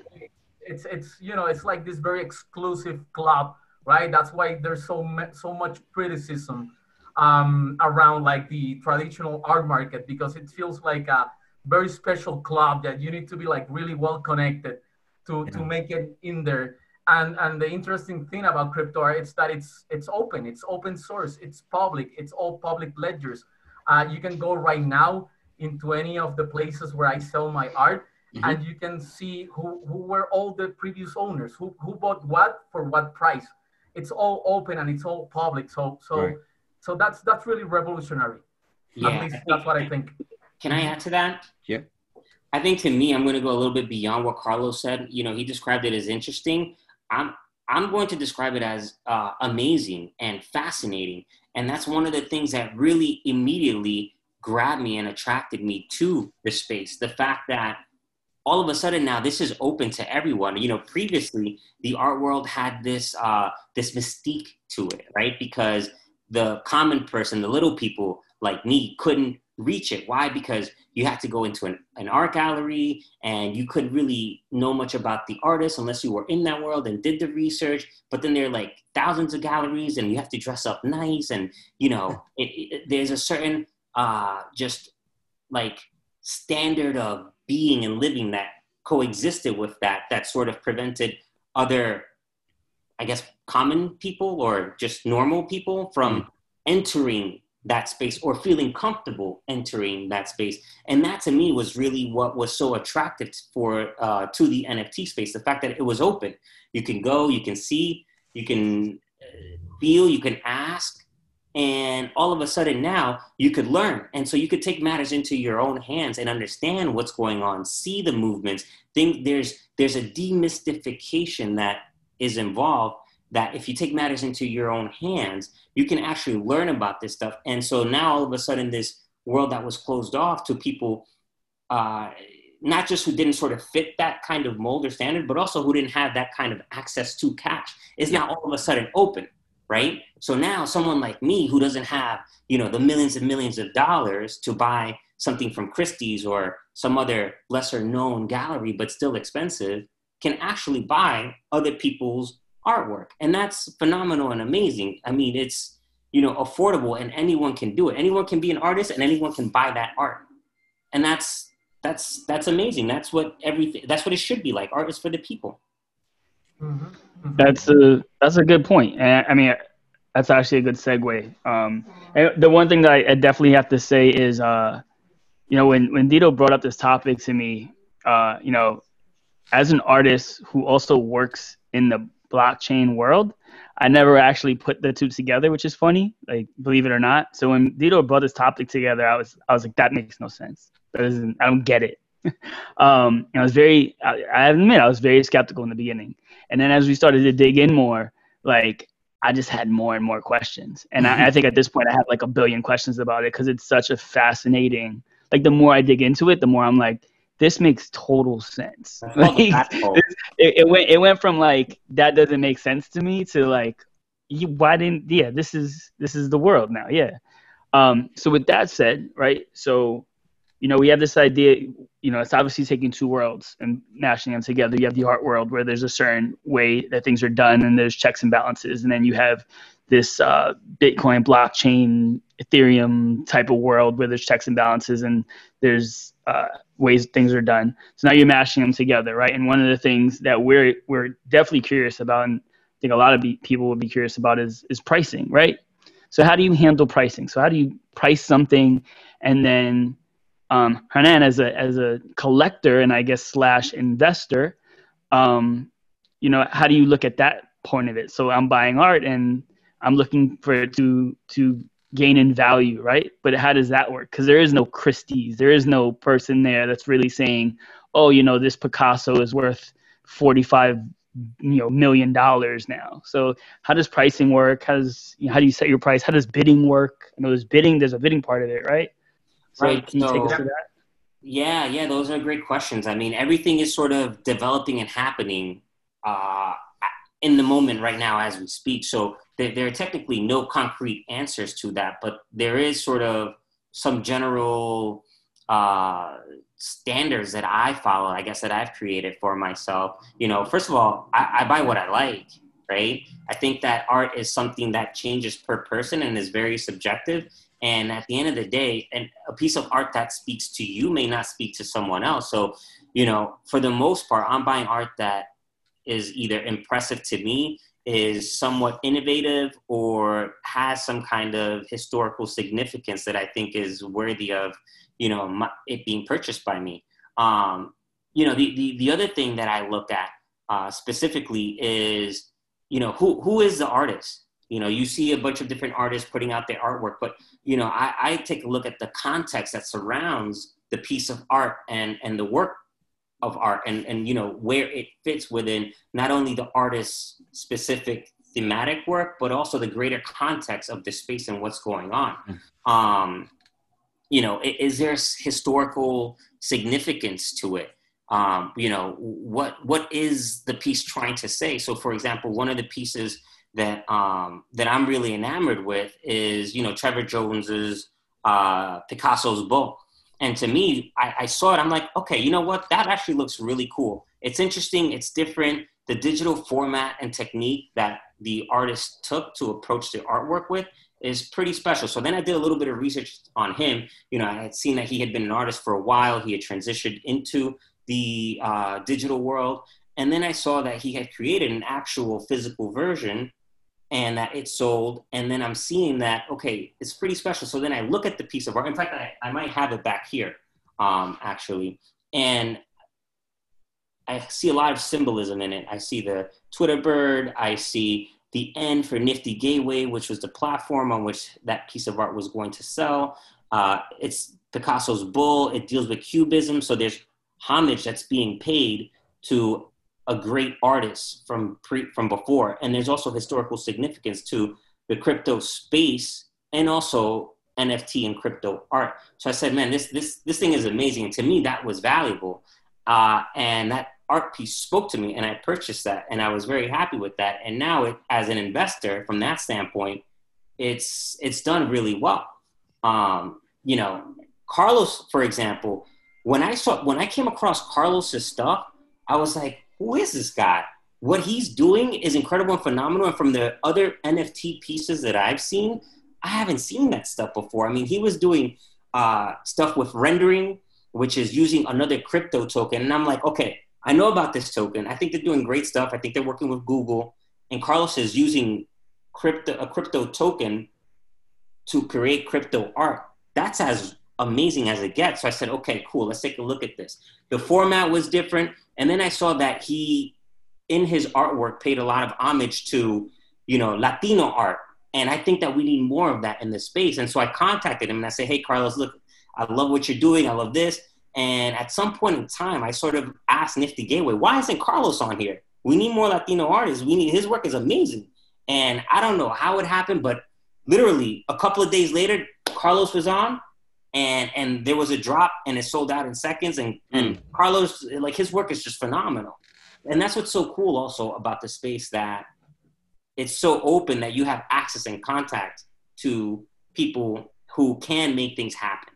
It's it's you know it's like this very exclusive club right? That's why there's so so much criticism um, around like the traditional art market because it feels like a very special club that you need to be like really well connected to yeah. to make it in there. And and the interesting thing about crypto art is that it's it's open, it's open source, it's public, it's all public ledgers. Uh, you can go right now into any of the places where I sell my art. Mm-hmm. and you can see who, who were all the previous owners, who, who bought what for what price it's all open and it's all public. So so right. so that's that's really revolutionary. Yeah, At least that's what I think. Can I add to that? Yeah. I think to me, I'm going to go a little bit beyond what Carlos said. You know, he described it as interesting. I'm I'm going to describe it as uh, amazing and fascinating, and that's one of the things that really immediately grabbed me and attracted me to the space. The fact that all of a sudden now this is open to everyone. You know, previously the art world had this uh, this mystique to it, right? Because the common person, the little people like me, couldn't reach it. Why? Because you had to go into an, an art gallery and you couldn't really know much about the artist unless you were in that world and did the research. But then there are like thousands of galleries and you have to dress up nice. And, you know, it, it, there's a certain uh, just like standard of being and living that coexisted with that, that sort of prevented other, I guess, common people or just normal people from mm. entering that space or feeling comfortable entering that space and that to me was really what was so attractive for uh, to the nft space the fact that it was open you can go you can see you can feel you can ask and all of a sudden now you could learn. And so you could take matters into your own hands and understand what's going on see the movements think there's there's a demystification that is involved that if you take matters into your own hands, you can actually learn about this stuff. And so now all of a sudden, this world that was closed off to people, uh, not just who didn't sort of fit that kind of mold or standard, but also who didn't have that kind of access to cash, is now all of a sudden open, right? So now someone like me who doesn't have, you know, the millions and millions of dollars to buy something from Christie's or some other lesser known gallery, but still expensive, can actually buy other people's artwork. And that's phenomenal and amazing. I mean, it's, you know, affordable and anyone can do it. Anyone can be an artist and anyone can buy that art. And that's, that's, that's amazing. That's what everything, that's what it should be like. Art is for the people. Mm-hmm. That's a, that's a good point. And I mean, that's actually a good segue. Um, the one thing that I, I definitely have to say is, uh, you know, when, when Dito brought up this topic to me, uh, you know, as an artist who also works in the blockchain world. I never actually put the two together, which is funny, like believe it or not. So when Dito brought this topic together, I was I was like, that makes no sense. That isn't I don't get it. um, and I was very I, I admit I was very skeptical in the beginning, and then as we started to dig in more, like I just had more and more questions, and I, I think at this point I have like a billion questions about it because it's such a fascinating. Like the more I dig into it, the more I'm like, this makes total sense. Like, it, it, went it went from like that doesn't make sense to me to like you, why didn't yeah this is this is the world now yeah. Um, so with that said, right? So you know we have this idea. You know it's obviously taking two worlds and mashing them together. You have the art world where there's a certain way that things are done and there's checks and balances, and then you have this uh, Bitcoin blockchain Ethereum type of world where there's checks and balances and there's uh, ways things are done. So now you're mashing them together, right? And one of the things that we're we're definitely curious about, and I think a lot of be, people will be curious about, is is pricing, right? So how do you handle pricing? So how do you price something, and then um, Hernan as a as a collector and I guess slash investor, um, you know, how do you look at that point of it? So I'm buying art and I'm looking for it to to gain in value, right? But how does that work? Because there is no Christie's, there is no person there that's really saying, "Oh, you know, this Picasso is worth forty-five, you know, million dollars now." So how does pricing work? How does you know, how do you set your price? How does bidding work? I know there's bidding. There's a bidding part of it, right? So right. Can you so, take us through that? Yeah, yeah, those are great questions. I mean, everything is sort of developing and happening uh, in the moment right now as we speak. So there, there, are technically no concrete answers to that, but there is sort of some general uh, standards that I follow, I guess, that I've created for myself. You know, first of all, I, I buy what I like, right? I think that art is something that changes per person and is very subjective. And at the end of the day, and a piece of art that speaks to you may not speak to someone else. So, you know, for the most part, I'm buying art that is either impressive to me, is somewhat innovative, or has some kind of historical significance that I think is worthy of, you know, my, it being purchased by me. Um, you know, the, the, the other thing that I look at uh, specifically is, you know, who, who is the artist? You know, you see a bunch of different artists putting out their artwork, but, you know, I, I take a look at the context that surrounds the piece of art and, and the work of art and, and you know where it fits within not only the artist's specific thematic work but also the greater context of the space and what's going on. Mm. um, you know is there historical significance to it? Um, you know what what is the piece trying to say? So for example one of the pieces that um, that i'm really enamored with is you know trevor jones's uh, Picasso's bull. And to me, I, I saw it. I'm like, okay, you know what? That actually looks really cool. It's interesting. It's different. The digital format and technique that the artist took to approach the artwork with is pretty special. So then I did a little bit of research on him. You know, I had seen that he had been an artist for a while. He had transitioned into the uh, digital world. And then I saw that he had created an actual physical version and that it sold. And then I'm seeing that, okay, it's pretty special. So then I look at the piece of art. In fact, I, I might have it back here, um, actually. And I see a lot of symbolism in it. I see the Twitter bird. I see the N for Nifty Gateway, which was the platform on which that piece of art was going to sell. Uh, it's Picasso's bull. It deals with cubism. So there's homage that's being paid to a great artist from pre, from before. And there's also historical significance to the crypto space and also NFT and crypto art. So I said, man, this this this thing is amazing. To me, that was valuable. Uh, and that art piece spoke to me and I purchased that and I was very happy with that. And now it, as an investor from that standpoint, it's, it's done really well. Um, you know, Carlos, for example, when I saw, when I came across Carlos's stuff, I was like, who is this guy? What he's doing is incredible and phenomenal. And from the other NFT pieces that I've seen, I haven't seen that stuff before. I mean, he was doing uh, stuff with rendering, which is using another crypto token. And I'm like, okay, I know about this token. I think they're doing great stuff. I think they're working with Google. And Carlos is using crypto a crypto token to create crypto art. That's as amazing as it gets. So I said, okay, cool, let's take a look at this. The format was different. And then I saw that he, in his artwork, paid a lot of homage to, you know, Latino art. And I think that we need more of that in the space. And so I contacted him and I said, hey, Carlos, look, I love what you're doing. I love this. And at some point in time, I sort of asked Nifty Gateway, why isn't Carlos on here? We need more Latino artists. We need his work is amazing. And I don't know how it happened, but literally a couple of days later, Carlos was on and and there was a drop and it sold out in seconds. And, and Carlos, like his work is just phenomenal. And that's what's so cool also about the space that it's so open that you have access and contact to people who can make things happen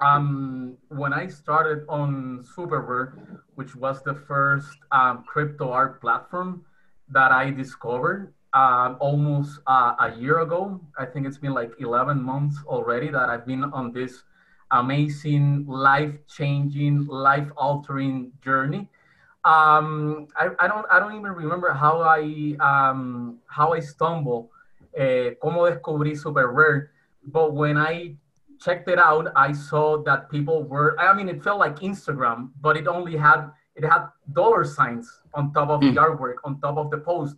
um, when I started on SuperRare, which was the first um, crypto art platform that I discovered um, almost uh, a year ago, I think it's been like 11 months already that I've been on this amazing, life changing, life altering journey. Um, I, I, don't I don't even remember how I um, how I stumbled, eh, cómo descubrí SuperRare, but when I checked it out, I saw that people were, I mean, it felt like Instagram, but it only had, it had dollar signs on top of mm. the hmm. artwork, on top of the post.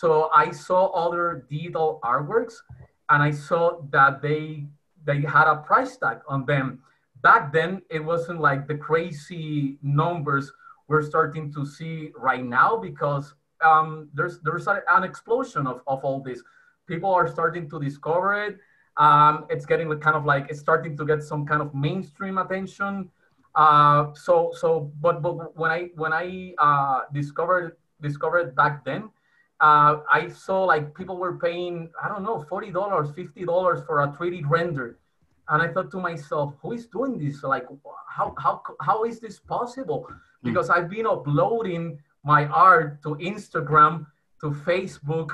So I saw other digital artworks and I saw that they, they had a price tag on them. Back then, it wasn't like the crazy numbers we're starting to see right now because um, there's, there's an explosion of, of all this. People are starting to discover it um, it's getting kind of like it's starting to get some kind of mainstream attention. Uh, so so but but when I when I uh, discovered discovered back then, uh, I saw like people were paying I don't know forty dollars, fifty dollars for a 3D render, and I thought to myself, who is doing this? Like how how how is this possible? Hmm. Because I've been uploading my art to Instagram, to Facebook,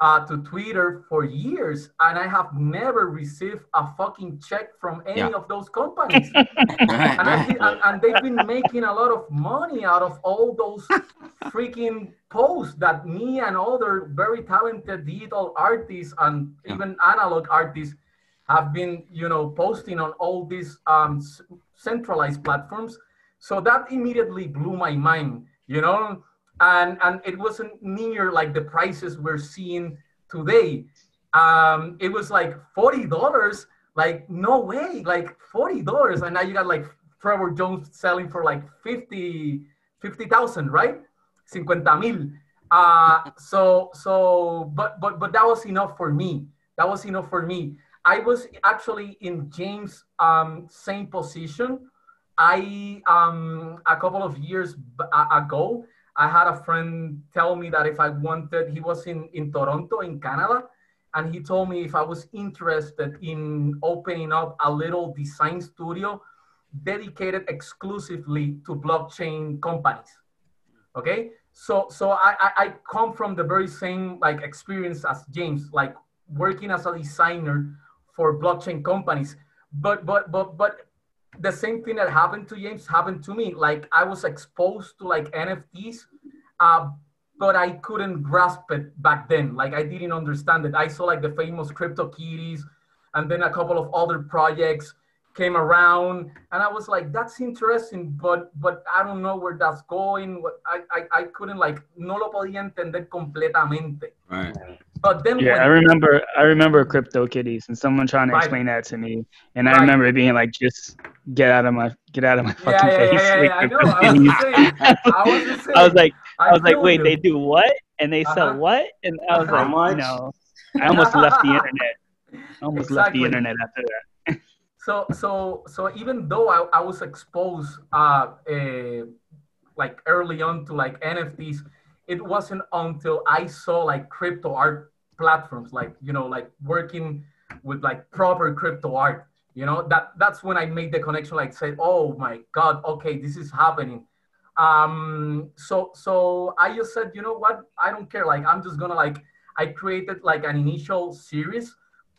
uh, to Twitter for years, and I have never received a fucking check from any yeah. of those companies. and, and, and, they've been making a lot of money out of all those freaking posts that me and other very talented digital artists and yeah. even analog artists have been, you know, posting on all these um, centralized platforms. So that immediately blew my mind, you know and and it wasn't near like the prices we're seeing today. Um, it was like forty dollars. Like no way, like forty dollars, and now you got like Trevor Jones selling for like 50 50,000, right? 50 mil. Uh, so so but but but that was enough for me. That was enough for me. I was actually in James' um, same position. I um, a couple of years ago, I had a friend tell me that if I wanted, he was in, in Toronto, in Canada, and he told me if I was interested in opening up a little design studio dedicated exclusively to blockchain companies. Okay, so so I, I, I come from the very same like experience as James, like working as a designer for blockchain companies. But but but but the same thing that happened to James happened to me. Like I was exposed to like NFTs, uh, but I couldn't grasp it back then. Like I didn't understand it. I saw like the famous CryptoKitties, and then a couple of other projects came around and i was like that's interesting but but i don't know where that's going i i, I couldn't like no lo podía entender completamente Right. But then Yeah, when, I remember. I remember crypto kitties and someone trying to Right. explain that to me, and I remember it being like, "Just get out of my, get out of my fucking yeah, face!" yeah, yeah, with yeah, i know i was the i was the I was like, I was like, wait, you. they do what? And they sell Uh-huh. what? And I was How like, much? no. I almost left the internet. I almost left the internet after that. so so so even though I, I was exposed uh, uh like early on to like NFTs, it wasn't until I saw like crypto art platforms, like you know, like working with like proper crypto art. You know, that that's when I made the connection. Like, said, oh my god, okay, this is happening. Um, so so I just said, you know what, I don't care. Like, I'm just gonna like I created like an initial series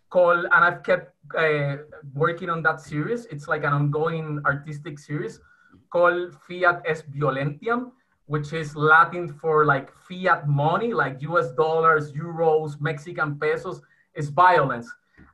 called, and I've kept uh, working on that series. It's like an ongoing artistic series called Fiat es Violentiam, which is Latin for like fiat money, like US dollars, euros, Mexican pesos, is violence.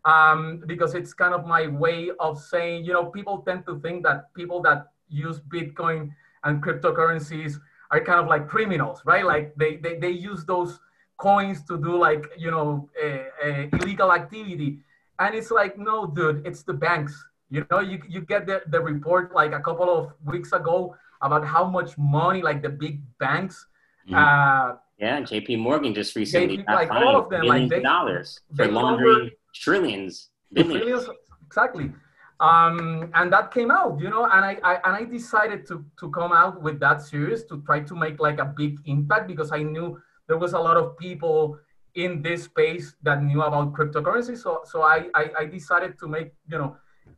Um, because it's kind of my way of saying, you know, people tend to think that people that use Bitcoin and cryptocurrencies are kind of like criminals, right? Like they, they, they use those coins to do like, you know, uh, uh, illegal activity. And it's like, no, dude, it's the banks. You know, you, you get the, the report like a couple of weeks ago about how much money like the big banks, Mhm. uh, Yeah, J.P. Morgan just recently JP like, all of them, like, billions they- dollars for they laundering trillions, billions. trillions, exactly. Um, and that came out, you know, and I, I and I decided to to come out with that series to try to make like a big impact because I knew there was a lot of people in this space that knew about cryptocurrency. So so I I, I decided to make you know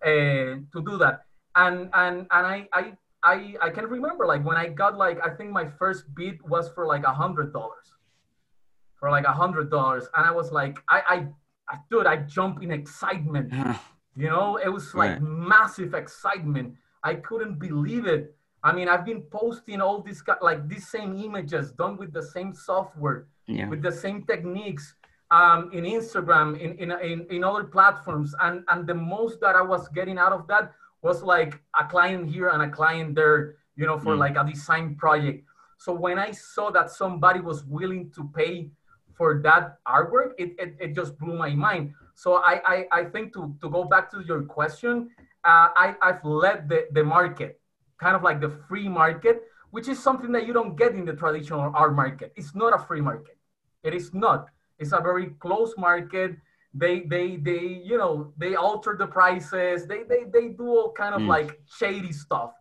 uh, to do that. And and and I I I I can remember like when I got like I think my first bid was for like a hundred dollars, for like a hundred dollars, and I was like I I, I dude I jump in excitement. You know, it was like Right. massive excitement. I couldn't believe it. I mean, I've been posting all these like these same images done with the same software, yeah. with the same techniques um, in Instagram, in, in, in, in other platforms. And, and the most that I was getting out of that was like a client here and a client there, you know, for Mm. like a design project. So when I saw that somebody was willing to pay for that artwork, it, it, it just blew my mind. So I, I, I think to, to go back to your question, uh, I, I've led the, the market, kind of like the free market, which is something that you don't get in the traditional art market. It's not a free market. It is not. It's a very closed market. They they they you know they alter the prices. They they they do all kind of Mm. like shady stuff,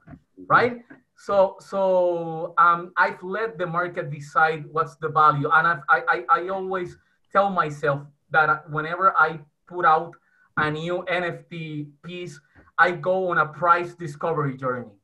right? So so um, I've let the market decide what's the value, and I've, I I I always tell myself that whenever I put out a new NFT piece, I go on a price discovery journey,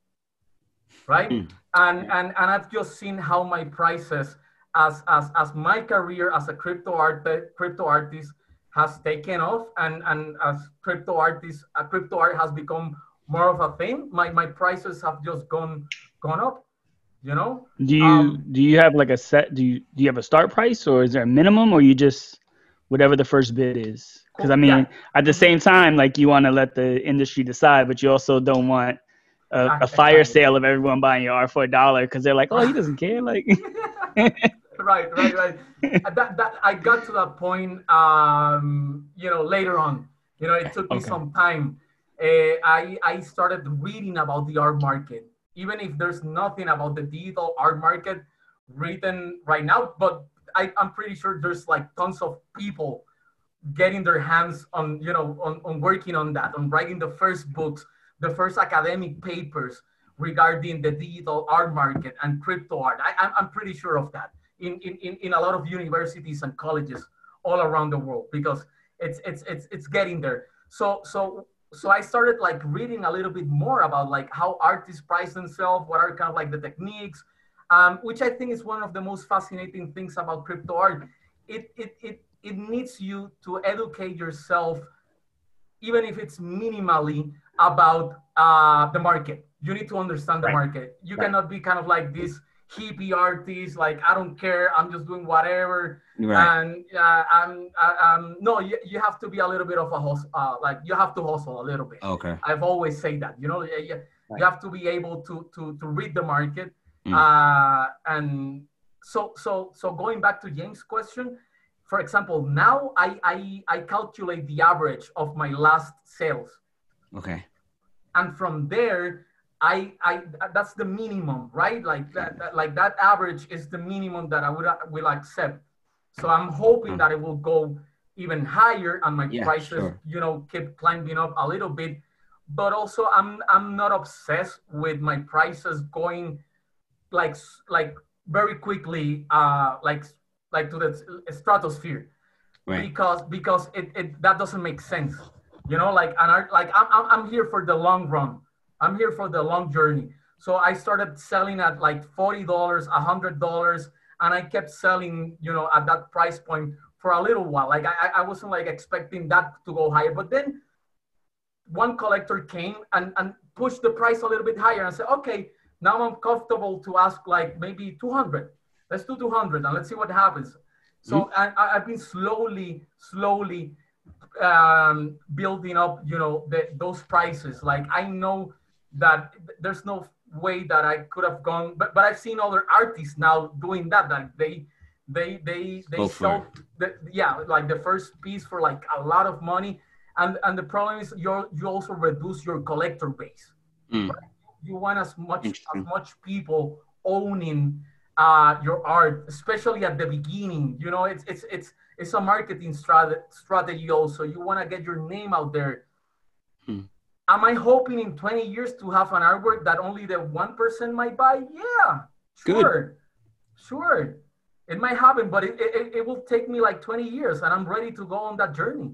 right? Mm. And and and I've just seen how my prices as as as my career as a crypto art crypto artist has taken off, and and as crypto artist, a crypto art has become more of a thing. My my prices have just gone gone up, you know. Do you Um, do you have like a set? Do you do you have a start price or is there a minimum or you just whatever the first bid is? Because I mean, yeah. at the same time, like you want to let the industry decide, but you also don't want a, a fire sale of everyone buying your art for a dollar because they're like, oh, he doesn't care. Like, right, right, right. That, that I got to that point, um, you know, later on. You know, it took me some time. Uh, I I started reading about the art market, even if there's nothing about the digital art market written right now. But I, I'm pretty sure there's like tons of people getting their hands on, you know, on, on working on that, on writing the first books, the first academic papers regarding the digital art market and crypto art. I, I'm, I'm pretty sure of that in, in, in, a lot of universities and colleges all around the world because it's it's it's it's getting there. So so so I started like reading a little bit more about like how artists price themselves, what are kind of like the techniques, um, which I think is one of the most fascinating things about crypto art. It it it it needs you to educate yourself, even if it's minimally about uh, the market. You need to understand the right. market. You right. cannot be kind of like this hippie artist, like I don't care, I'm just doing whatever. Right. And uh, I'm, I, um, no, you, you have to be a little bit of a hustle, uh, like you have to hustle a little bit. Okay. I've always said that, you know, you, you, right. you have to be able to to to read the market. Mm. Uh, and so so so going back to James' question, for example, now I I I calculate the average of my last sales. Okay. And from there, I, I that's the minimum, right? Like that, that, like that average is the minimum that I would will accept. So I'm hoping that it will go even higher and my yeah, prices, sure. you know, keep climbing up a little bit. But also, I'm I'm not obsessed with my prices going like like very quickly, uh, like like to the stratosphere, right. because because it, it that doesn't make sense, you know. Like and I, like I'm I'm here for the long run I'm here for the long journey. So I started selling at like $40, $100, and I kept selling, you know, at that price point for a little while. Like I, I wasn't like expecting that to go higher. But then one collector came and, and pushed the price a little bit higher and said, okay, now I'm comfortable to ask like maybe 200. Let's do 200 and let's see what happens. So mm-hmm. I, I've been slowly, slowly um, building up, you know, the, those prices. Like I know that there's no way that I could have gone. But but I've seen other artists now doing that. That they they they they sell the, yeah like the first piece for like a lot of money. And and the problem is you you also reduce your collector base. Mm. Right? You want as much as much people owning uh, your art, especially at the beginning. You know, it's it's it's it's a marketing strategy strategy also. You want to get your name out there. Am I hoping in 20 years to have an artwork that only the 1% person might buy? Yeah, sure. Good. Sure. It might happen, but it, it, it will take me like 20 years and I'm ready to go on that journey.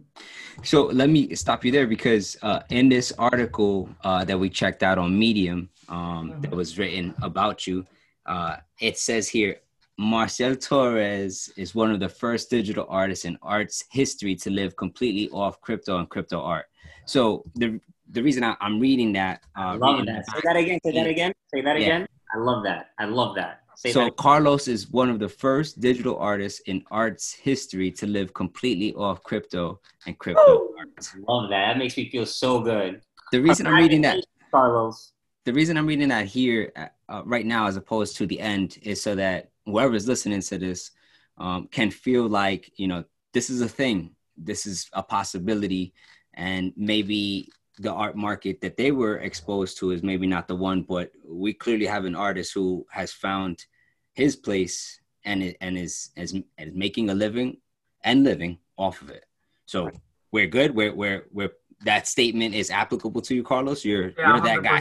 So let me stop you there because uh, in this article uh, that we checked out on Medium um, mm-hmm. that was written about you, uh, it says here Marcel Torres is one of the first digital artists in arts history to live completely off crypto and crypto art. So the the reason I, am reading that. Uh, love reading that. Say that again. Say that again. Say that yeah. again. I love that. I love that. Say so that Carlos is one of the first digital artists in arts history to live completely off crypto and crypto art. Love that. That makes me feel so good. The reason I'm reading that, Carlos. The reason I'm reading that here uh, uh, right now, as opposed to the end, is so that whoever's listening to this um, can feel like you know this is a thing, this is a possibility, and maybe the art market that they were exposed to is maybe not the one, but we clearly have an artist who has found his place and and is is, is making a living and living off of it. So we're good. We're we're we're that statement is applicable to you, Carlos. You're yeah, you're that guy.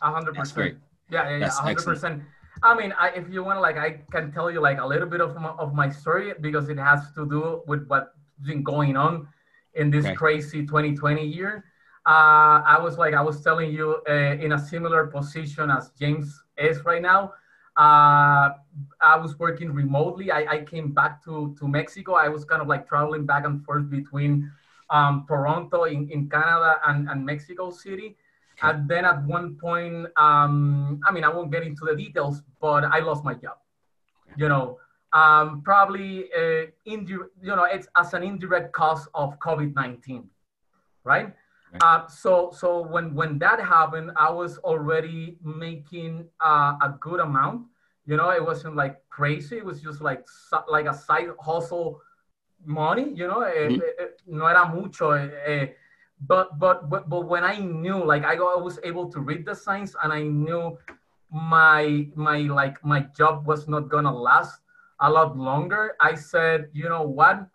hundred percent. Yeah, yeah, yeah, hundred percent. I mean, I, if you want like, I can tell you like a little bit of my, of my story because it has to do with what's been going on in this okay. crazy 2020 year uh, I was like I was telling you uh, in a similar position as James is right now. Uh, I was working remotely. I, I, came back to, to Mexico. I was kind of like traveling back and forth between um, Toronto in, in Canada and, and Mexico City. And then at one point, um, I mean, I won't get into the details, but I lost my job. You know, um, probably uh, indi- you know, it's as an indirect cause of COVID nineteen, right? Uh, so so when when that happened, I was already making uh, a good amount. You know, it wasn't like crazy. It was just like like a side hustle money. You know, eh, mm-hmm. Eh, eh, no era mucho. but but but but when I knew, like I was able to read the signs, and I knew my my like my job was not gonna last a lot longer. I said, you know what,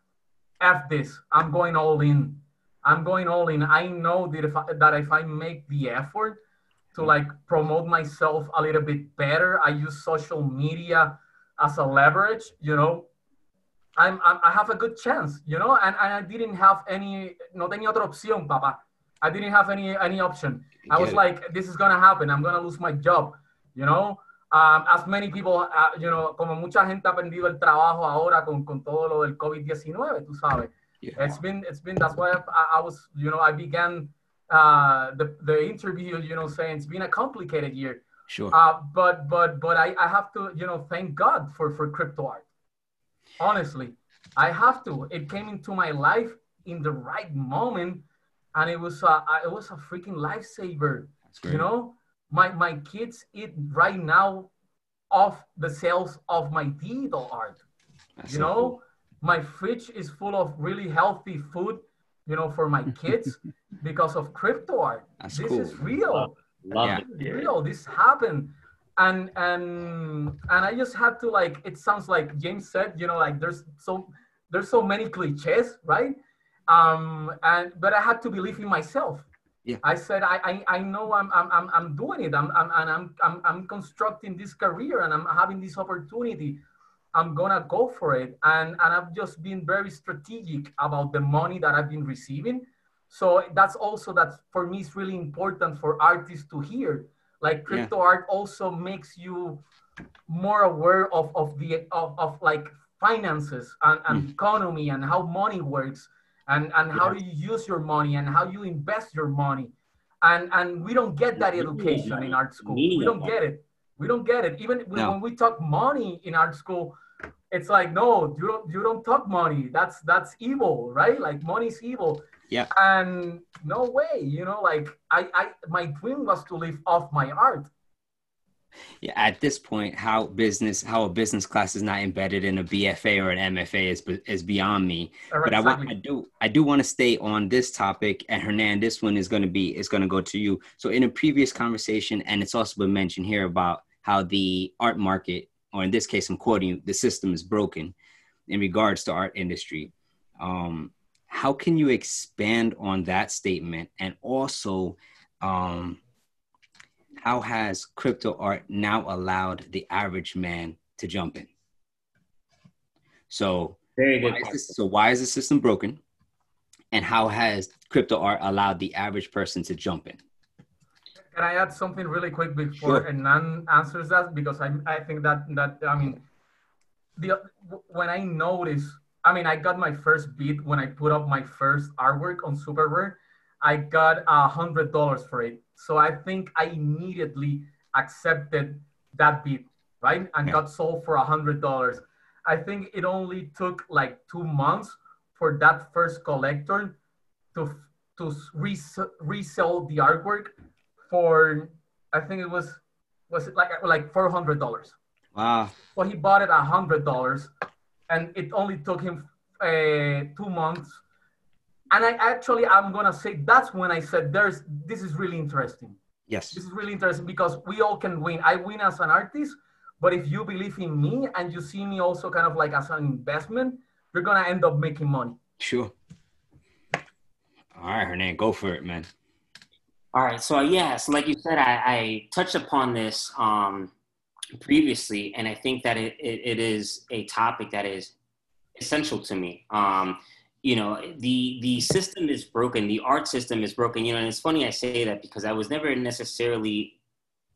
f this. I'm going all in I'm going all in. I know that if I, that if I make the effort to like promote myself a little bit better, I use social media as a leverage. You know, I'm, I'm, i have a good chance, you know, and, and I didn't have any, no tenía otra opción, papa. I didn't have any, any option. I was like, this is going to happen. I'm going to lose my job, you know. Um, as many people, uh, you know, como mucha gente ha perdido el trabajo ahora con, con todo lo del COVID-19, tú sabes. Yeah. It's been, it's been, that's why I, I was, you know, I began uh, the, the interview, you know, saying it's been a complicated year. Sure. Uh, but, but, but I, I have to, you know, thank God for, for crypto art. Honestly, I have to. It came into my life in the right moment, and it was a, it was a freaking lifesaver. You know, my my kids eat right now off the sales of my digital art. That's you know, cool. My fridge is full of really healthy food. You know, for my kids because of crypto art. That's this cool. is real. Love, love yeah. Real. This happened and and and I just had to like it sounds like James said, you know, like there's so there's so many cliches, right? Um and but I had to believe in myself. Yeah. I said I I, I know I'm, I'm I'm I'm doing it. I'm I'm and I'm, I'm I'm constructing this career and I'm having this opportunity. I'm gonna go for it. And and I've just been very strategic about the money that I've been receiving. So that's also that for me it's really important for artists to hear like crypto yeah. art also makes you more aware of, of the of, of like finances and, and mm. economy and how money works and, and how do you use your money and how you invest your money. And and we don't get that education in art school. We don't get it. We don't get it. Even no. when we talk money in art school, it's like no, you don't you don't talk money. That's that's evil, right? Like money's evil. Yeah. And no way, you know, like I, I my dream was to live off my art. Yeah, at this point, how business, how a business class is not embedded in a BFA or an MFA is is beyond me. Right, but I want, I do, I do want to stay on this topic. And Hernan, this one is going to be, is going to go to you. So in a previous conversation, and it's also been mentioned here about how the art market, or in this case, I'm quoting you, the system is broken in regards to art industry. Um, how can you expand on that statement? And also um, how has crypto art now allowed the average man to jump in? So very good why this, so why is the system broken? And how has crypto art allowed the average person to jump in can i add something really quick before sure. Hernan answers that because I, I think that that i mean the when i notice I mean, I got my first beat when I put up my first artwork on Super I got a hundred dollars for it. So I think I immediately accepted that beat, right? And yeah. got sold for a hundred dollars. I think it only took like two months for that first collector to to res- resell the artwork for I think it was was it like like four hundred dollars. Wow. Well, he bought it a hundred dollars and it only took him uh, two months. And I actually, I'm gonna say that's when I said, "There's this is really interesting." Yes, this is really interesting because we all can win. I win as an artist, but if you believe in me and you see me also kind of like as an investment, you're gonna end up making money. Sure. All right, Hernan, go for it, man. All right, so yeah, so like you said, I, I touched upon this um, previously, and I think that it, it, it is a topic that is essential to me. Um, you know, the the system is broken. The art system is broken. You know, and it's funny I say that because I was never necessarily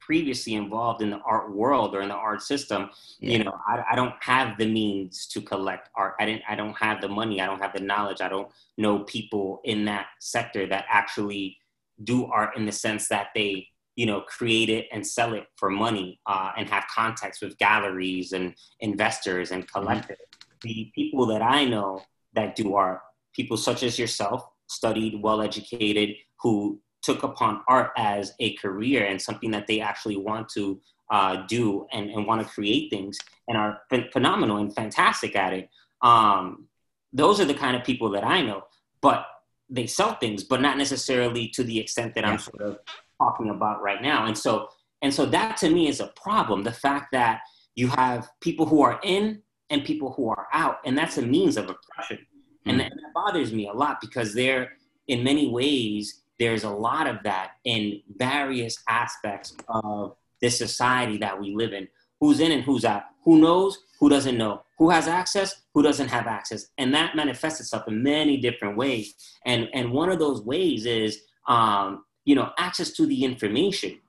previously involved in the art world or in the art system. Yeah. You know, I, I don't have the means to collect art. I didn't. I don't have the money. I don't have the knowledge. I don't know people in that sector that actually do art in the sense that they you know, create it and sell it for money uh, and have contacts with galleries and investors and mm-hmm. collectors. Mm-hmm. The people that I know that do art, people such as yourself, studied, well educated, who took upon art as a career and something that they actually want to uh, do and, and want to create things and are ph- phenomenal and fantastic at it. Um, those are the kind of people that I know, but they sell things, but not necessarily to the extent that yeah. I'm sort of talking about right now. And so, and so that to me is a problem. The fact that you have people who are in and people who are out, and that's a means of oppression. Mm-hmm. And, that, and that bothers me a lot because there, in many ways, there's a lot of that in various aspects of this society that we live in. Who's in and who's out, who knows, who doesn't know, who has access, who doesn't have access, and that manifests itself in many different ways. And and one of those ways is um, you know access to the information.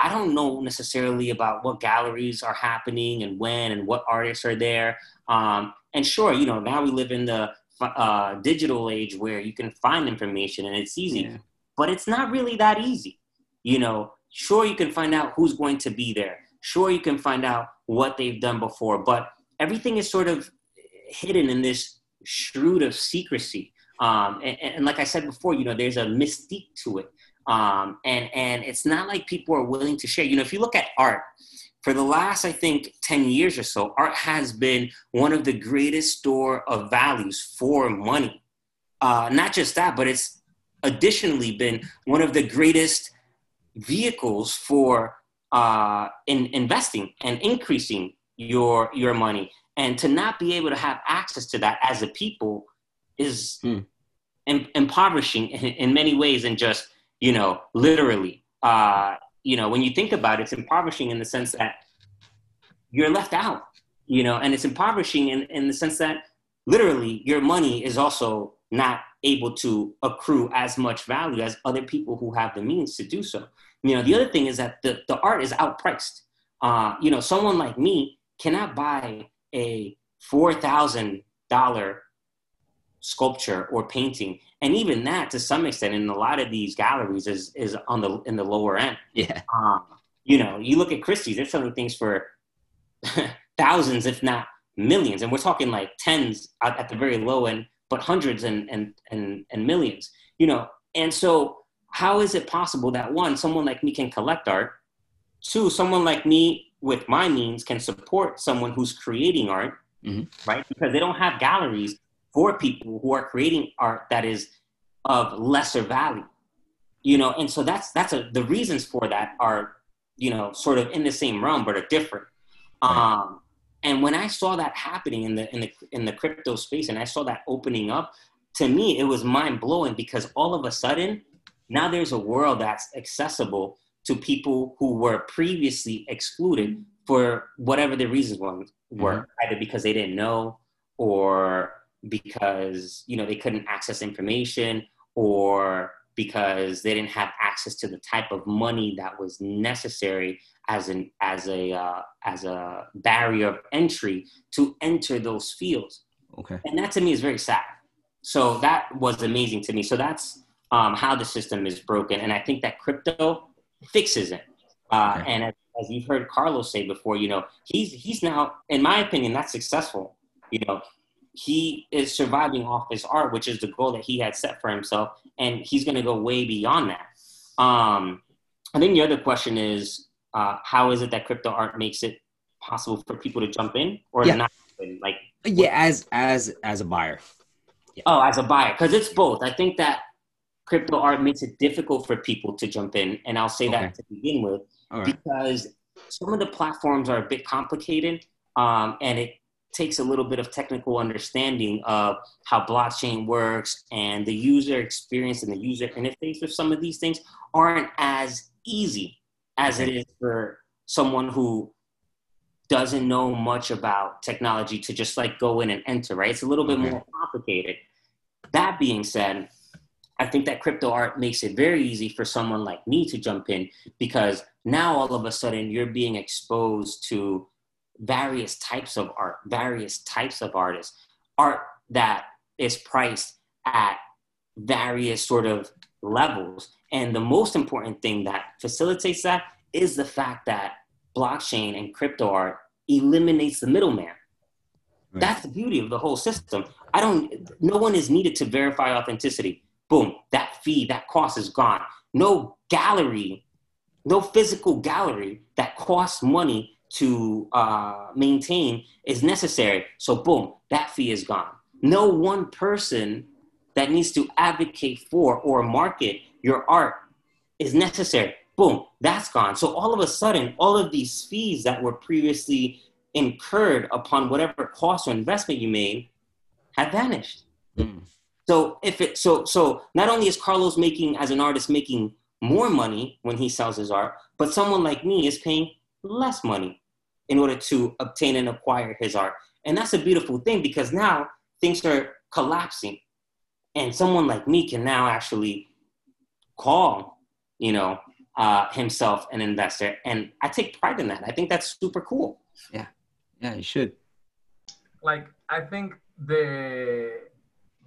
I don't know necessarily about what galleries are happening and when and what artists are there. Um, and sure, you know now we live in the uh, digital age where you can find information and it's easy, yeah. but it's not really that easy. You know, sure you can find out who's going to be there. Sure you can find out what they've done before, but everything is sort of hidden in this shroud of secrecy. Um, and, and, like I said before, you know, there's a mystique to it. Um, and, and it's not like people are willing to share. You know, if you look at art, for the last, I think, 10 years or so, art has been one of the greatest store of values for money. Uh, not just that, but it's additionally been one of the greatest vehicles for uh, in investing and increasing your your money. And to not be able to have access to that as a people is hmm. em- impoverishing in, in, many ways and just you know literally. Uh, you know when you think about it it's impoverishing in the sense that you're left out you know and it's impoverishing in, in the sense that literally your money is also not able to accrue as much value as other people who have the means to do so you know the other thing is that the, the art is outpriced uh, you know someone like me cannot buy a $4,000 sculpture or painting. And even that, to some extent, in a lot of these galleries, is is on the in the lower end. Yeah. Um, you know, you look at Christie's; they're selling things for thousands, if not millions, and we're talking like tens at, at the very low end, but hundreds and and and and millions. You know, and so how is it possible that one, someone like me can collect art? Two, someone like me with my means can support someone who's creating art, mm-hmm. right? Because they don't have galleries for people who are creating art that is of lesser value, you know. And so that's that's a, the reasons for that are you know sort of in the same realm but are different. Right. Um, and when I saw that happening in the in the in the crypto space, and I saw that opening up, to me it was mind blowing because all of a sudden now there's a world that's accessible to people who were previously excluded for whatever the reasons were, mm-hmm. either because they didn't know or because you know they couldn't access information or because they didn't have access to the type of money that was necessary as an as a uh, as a barrier of entry to enter those fields. Okay, and that to me is very sad. So that was amazing to me. So that's um, how the system is broken, and I think that crypto fixes it. Uh, okay. And as, as, you've heard Carlos say before, you know, he's he's now, in my opinion, that's successful. You know, he is surviving off his art, which is the goal that he had set for himself, and he's going to go way beyond that. Um, I think the other question is, uh, how is it that crypto art makes it possible for people to jump in or yeah. not? Like, yeah, as as as a buyer. Yeah. Oh, as a buyer, because it's both. I think that crypto art makes it difficult for people to jump in. And I'll say okay. that to begin with, right. because some of the platforms are a bit complicated um, and it takes a little bit of technical understanding of how blockchain works and the user experience and the user interface with some of these things aren't as easy as it is for someone who doesn't know much about technology to just like go in and enter, right? It's a little bit more complicated. That being said, I think that crypto art makes it very easy for someone like me to jump in because now all of a sudden you're being exposed to various types of art, various types of artists, art that is priced at various sort of levels. And the most important thing that facilitates that is the fact that blockchain and crypto art eliminates the middleman. Right. That's the beauty of the whole system. I don't, no one is needed to verify authenticity boom, that fee, that cost is gone. No gallery, no physical gallery that costs money to uh, maintain is necessary. So, boom, that fee is gone. No one person that needs to advocate for or market your art is necessary. Boom, that's gone. So, all of a sudden, all of these fees that were previously incurred upon whatever cost or investment you made have vanished. Mm. So if it so so not only is Carlos making as an artist making more money when he sells his art, but someone like me is paying less money in order to obtain and acquire his art. And that's a beautiful thing because now things are collapsing. And someone like me can now actually call, you know, uh, himself an investor. And I take pride in that. I think that's super cool. Yeah. Yeah, you should. Like, I think the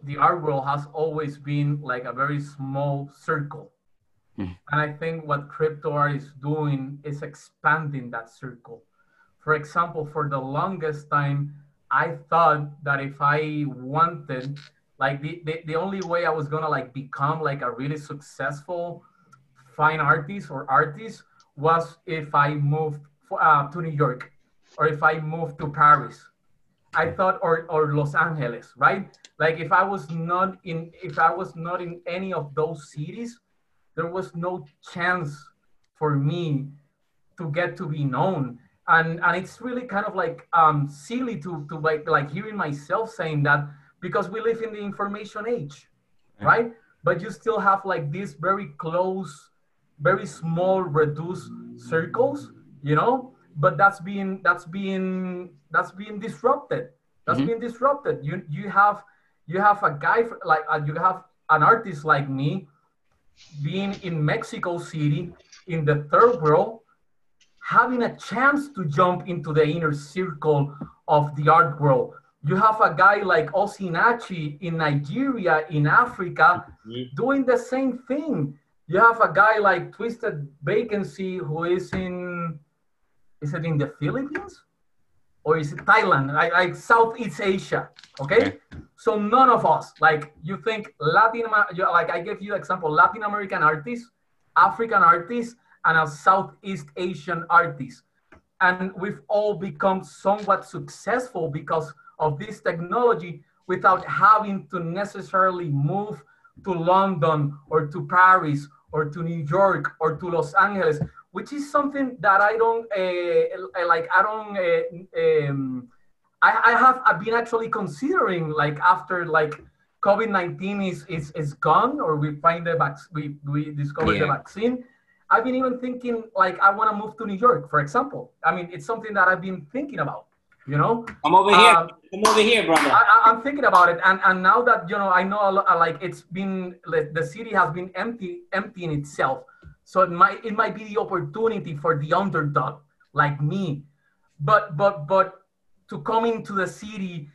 the art world has always been like a very small circle. Mm. And I think what crypto art is doing is expanding that circle. For example, for the longest time, I thought that if I wanted, like the, the, the only way I was gonna like become like a really successful fine artist or artist was if I moved uh, to New York or if I moved to Paris. I thought or, or Los Angeles, right? Like if I was not in if I was not in any of those cities, there was no chance for me to get to be known and and it's really kind of like um, silly to to like like hearing myself saying that because we live in the information age, yeah. right? But you still have like these very close, very small, reduced circles, you know. But that's being that's being that's being disrupted. That's mm-hmm. being disrupted. You you have you have a guy like uh, you have an artist like me being in Mexico City in the third world having a chance to jump into the inner circle of the art world. You have a guy like Osinachi in Nigeria, in Africa, mm-hmm. doing the same thing. You have a guy like Twisted Vacancy who is in, is it in the Philippines? Or is it Thailand? Like, like Southeast Asia, okay? okay? So none of us, like you think Latin, like I gave you example, Latin American artists, African artists, and a Southeast Asian artist. And we've all become somewhat successful because of this technology without having to necessarily move to London or to Paris or to New York or to Los Angeles, which is something that I don't uh, like. I don't. Uh, um, I, I have I've been actually considering like after like COVID nineteen is, is is gone or we find the vac- we we discover yeah. the vaccine. I've been even thinking like I want to move to New York, for example. I mean, it's something that I've been thinking about. You know, I'm over here. Um, I'm over here, brother. I, am thinking about it, and and now that you know, I know lot, like it's been like, the city has been empty, empty in itself. So it might it might be the opportunity for the underdog like me, but but but to come into the city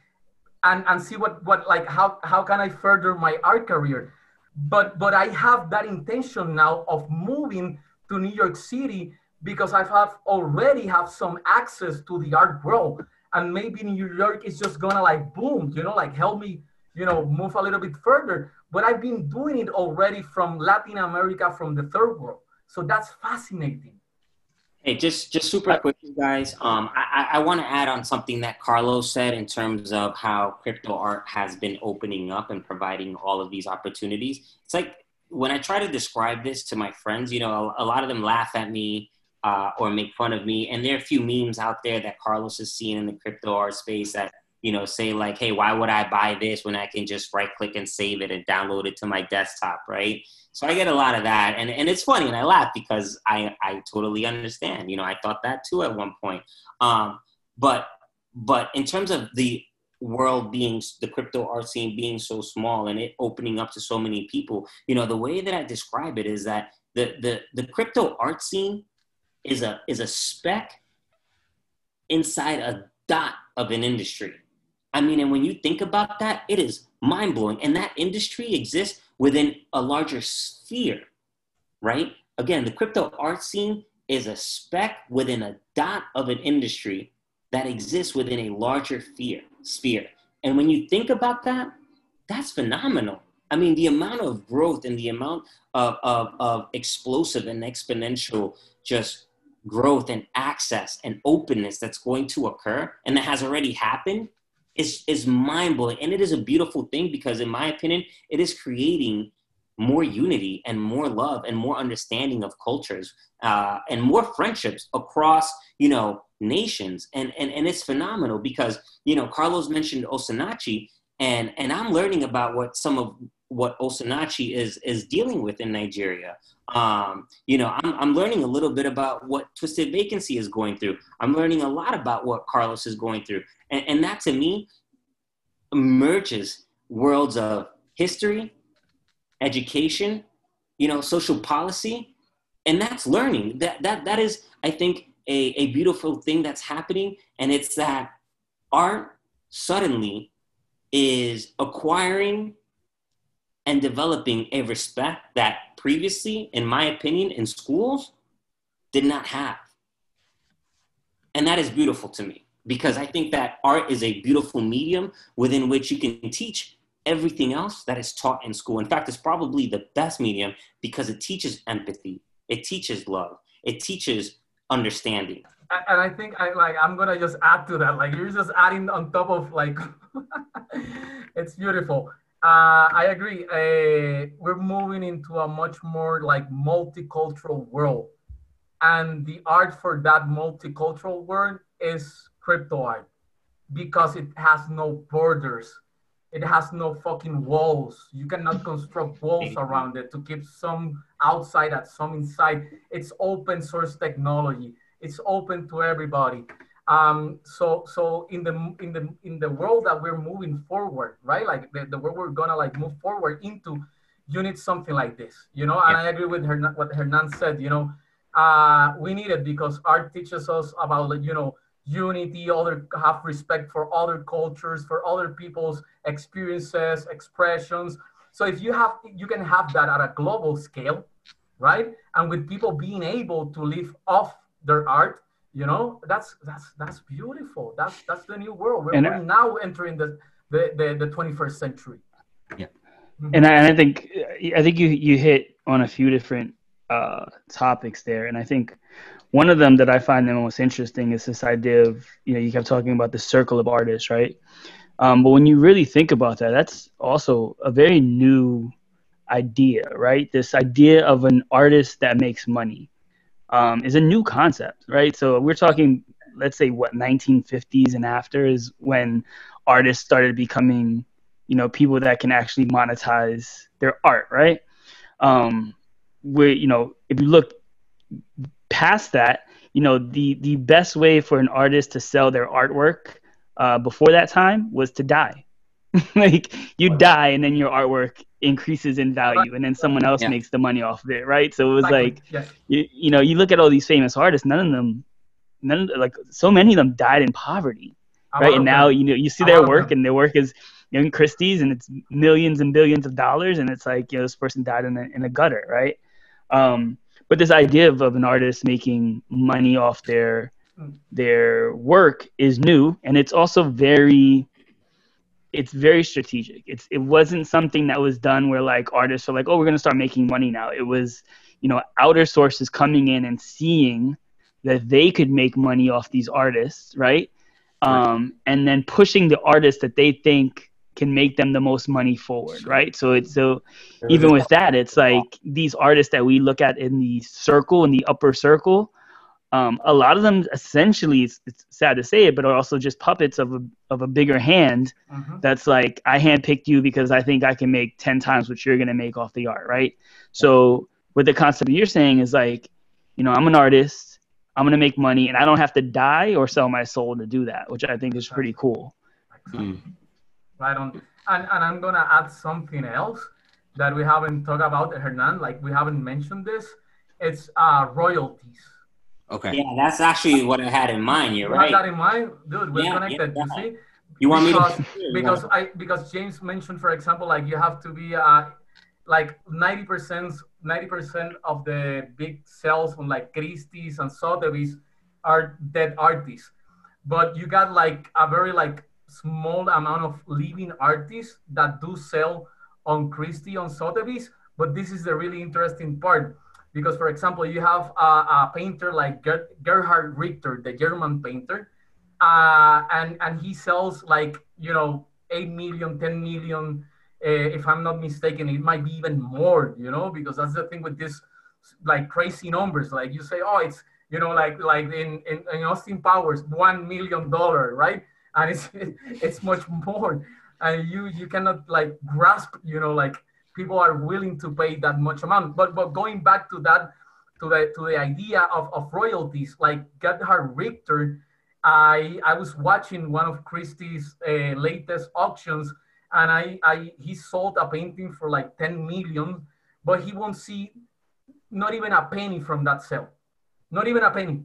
and and see what what like how how can I further my art career? But but I have that intention now of moving to New York City because I have already have some access to the art world, and maybe New York is just gonna like boom, you know, like help me, you know, move a little bit further. But I've been doing it already from Latin America, from the third world, so that's fascinating. Hey, just just super quick, guys. Um, I, I want to add on something that Carlos said in terms of how crypto art has been opening up and providing all of these opportunities. It's like when I try to describe this to my friends, you know, a, a lot of them laugh at me uh, or make fun of me, and there are a few memes out there that Carlos has seen in the crypto art space that you know say like, "Hey, why would I buy this when I can just right click and save it and download it to my desktop?" Right? So I get a lot of that, and and it's funny, and I laugh because I I totally understand. You know, I thought that too at one point. Um, but but in terms of the world being the crypto art scene being so small and it opening up to so many people, you know, the way that I describe it is that the the the crypto art scene is a is a speck inside a dot of an industry. I mean, and when you think about that, it is mind blowing. And that industry exists within a larger sphere, right? Again, the crypto art scene is a speck within a dot of an industry that exists within a larger sphere. sphere. And when you think about that, that's phenomenal. I mean, the amount of growth and the amount of, of, of explosive and exponential just growth and access and openness that's going to occur and that has already happened is is mind blowing, and it is a beautiful thing because, in my opinion, it is creating more unity and more love and more understanding of cultures uh, and more friendships across you know nations. And, and and it's phenomenal because you know carlos mentioned osinachi and and i'm learning about what some of what Osinachi is is dealing with in Nigeria. Um, you know, I'm I'm learning a little bit about what Twisted Vacancy is going through. I'm learning a lot about what Carlos is going through, and, and that to me merges worlds of history, education, you know, social policy, and that's learning. That that that is, I think, a, a beautiful thing that's happening, and it's that art suddenly is acquiring and developing a respect that previously, in my opinion, in schools did not have. And that is beautiful to me because I think that art is a beautiful medium within which you can teach everything else that is taught in school. In fact, it's probably the best medium because it teaches empathy, it teaches love, it teaches understanding. And I think I like I'm gonna just add to that. Like you're just adding on top of like it's beautiful. Uh, I agree. Uh, we're moving into a much more like multicultural world, and the art for that multicultural world is crypto art because it has no borders. It has no fucking walls. You cannot construct walls around it to keep some outside and some inside. It's open source technology. It's open to everybody. Um, so so in the in the in the world that we're moving forward, right? Like the, the world we're gonna like move forward into, you need something like this, you know. And I agree with her what Hernan said. You know, uh, we need it because art teaches us about you know unity, other have respect for other cultures, for other people's experiences, expressions. So if you have you can have that at a global scale, right? And with people being able to live off their art you know that's that's that's beautiful. That's that's the new world. We're, we're now entering the, the the, the 21st century. Yeah. Mm-hmm. and I, and I think i think you you hit on a few different uh topics there. And i think one of them that i find the most interesting is this idea of you know you kept talking about the circle of artists right? Um, but when you really think about that that's also a very new idea right? This idea of an artist that makes money um, is a new concept, right? So we're talking, let's say, what 1950s and after is when artists started becoming, you know, people that can actually monetize their art, right? Um, where you know, if you look past that, you know, the the best way for an artist to sell their artwork uh, before that time was to die. like you die and then your artwork increases in value and then someone else yeah. makes the money off of it right? So it was like yeah. you, you know you look at all these famous artists none of them none of, like so many of them died in poverty right? and now you know you see their work and their work is you know, in Christie's and it's millions and billions of dollars and it's like you know this person died in a, in a gutter right? Um, but this idea of, of an artist making money off their their work is new and it's also very it's very strategic. It's it wasn't something that was done where like artists are like, oh, we're gonna start making money now. It was, you know, outer sources coming in and seeing that they could make money off these artists, right? Um, and then pushing the artists that they think can make them the most money forward, right? So it's so even with that, it's like these artists that we look at in the circle in the upper circle um, a lot of them essentially it's, it's, sad to say it but are also just puppets of a, of a bigger hand mm-hmm. that's like i handpicked you because i think i can make 10 times what you're going to make off the art right? So what the concept you're saying is like you know i'm an artist. I'm going to make money and i don't have to die or sell my soul to do that which i think is pretty cool. Mm. right on and, and i'm going to add something else that we haven't talked about hernan like we haven't mentioned this. It's uh, royalties Okay. Yeah, that's actually what I had in mind. You're you right. that in mind, dude. We're yeah, connected. Yeah, you see. You want because, me to? Because I because James mentioned, for example, like you have to be uh like ninety percent ninety percent of the big sales on like Christie's and Sotheby's are dead artists, but you got like a very like small amount of living artists that do sell on Christie on Sotheby's. But this is the really interesting part because for example you have a, a painter like Ger- gerhard richter the german painter uh, and and he sells like you know 8 million 10 million uh, if i'm not mistaken it might be even more you know because that's the thing with this like crazy numbers. Like you say oh it's you know like like in in, in austin powers one million dollar right? And it's it's much more. And you you cannot like grasp you know like people are willing to pay that much amount. But but going back to that, to the to the idea of, of royalties, like Gerhard Richter, I I was watching one of Christie's uh, latest auctions, and I I he sold a painting for like 10 million, but he won't see not even a penny from that sale, not even a penny.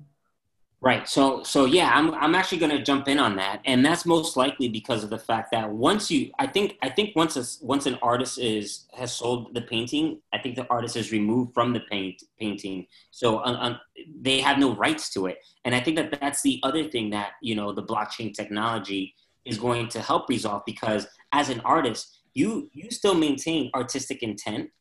Right. So so yeah, I'm I'm actually going to jump in on that, and that's most likely because of the fact that once you, I think I think once a, once an artist is has sold the painting, I think the artist is removed from the paint painting, so um, they have no rights to it, and I think that that's the other thing that you know the blockchain technology is going to help resolve because as an artist, you you still maintain artistic intent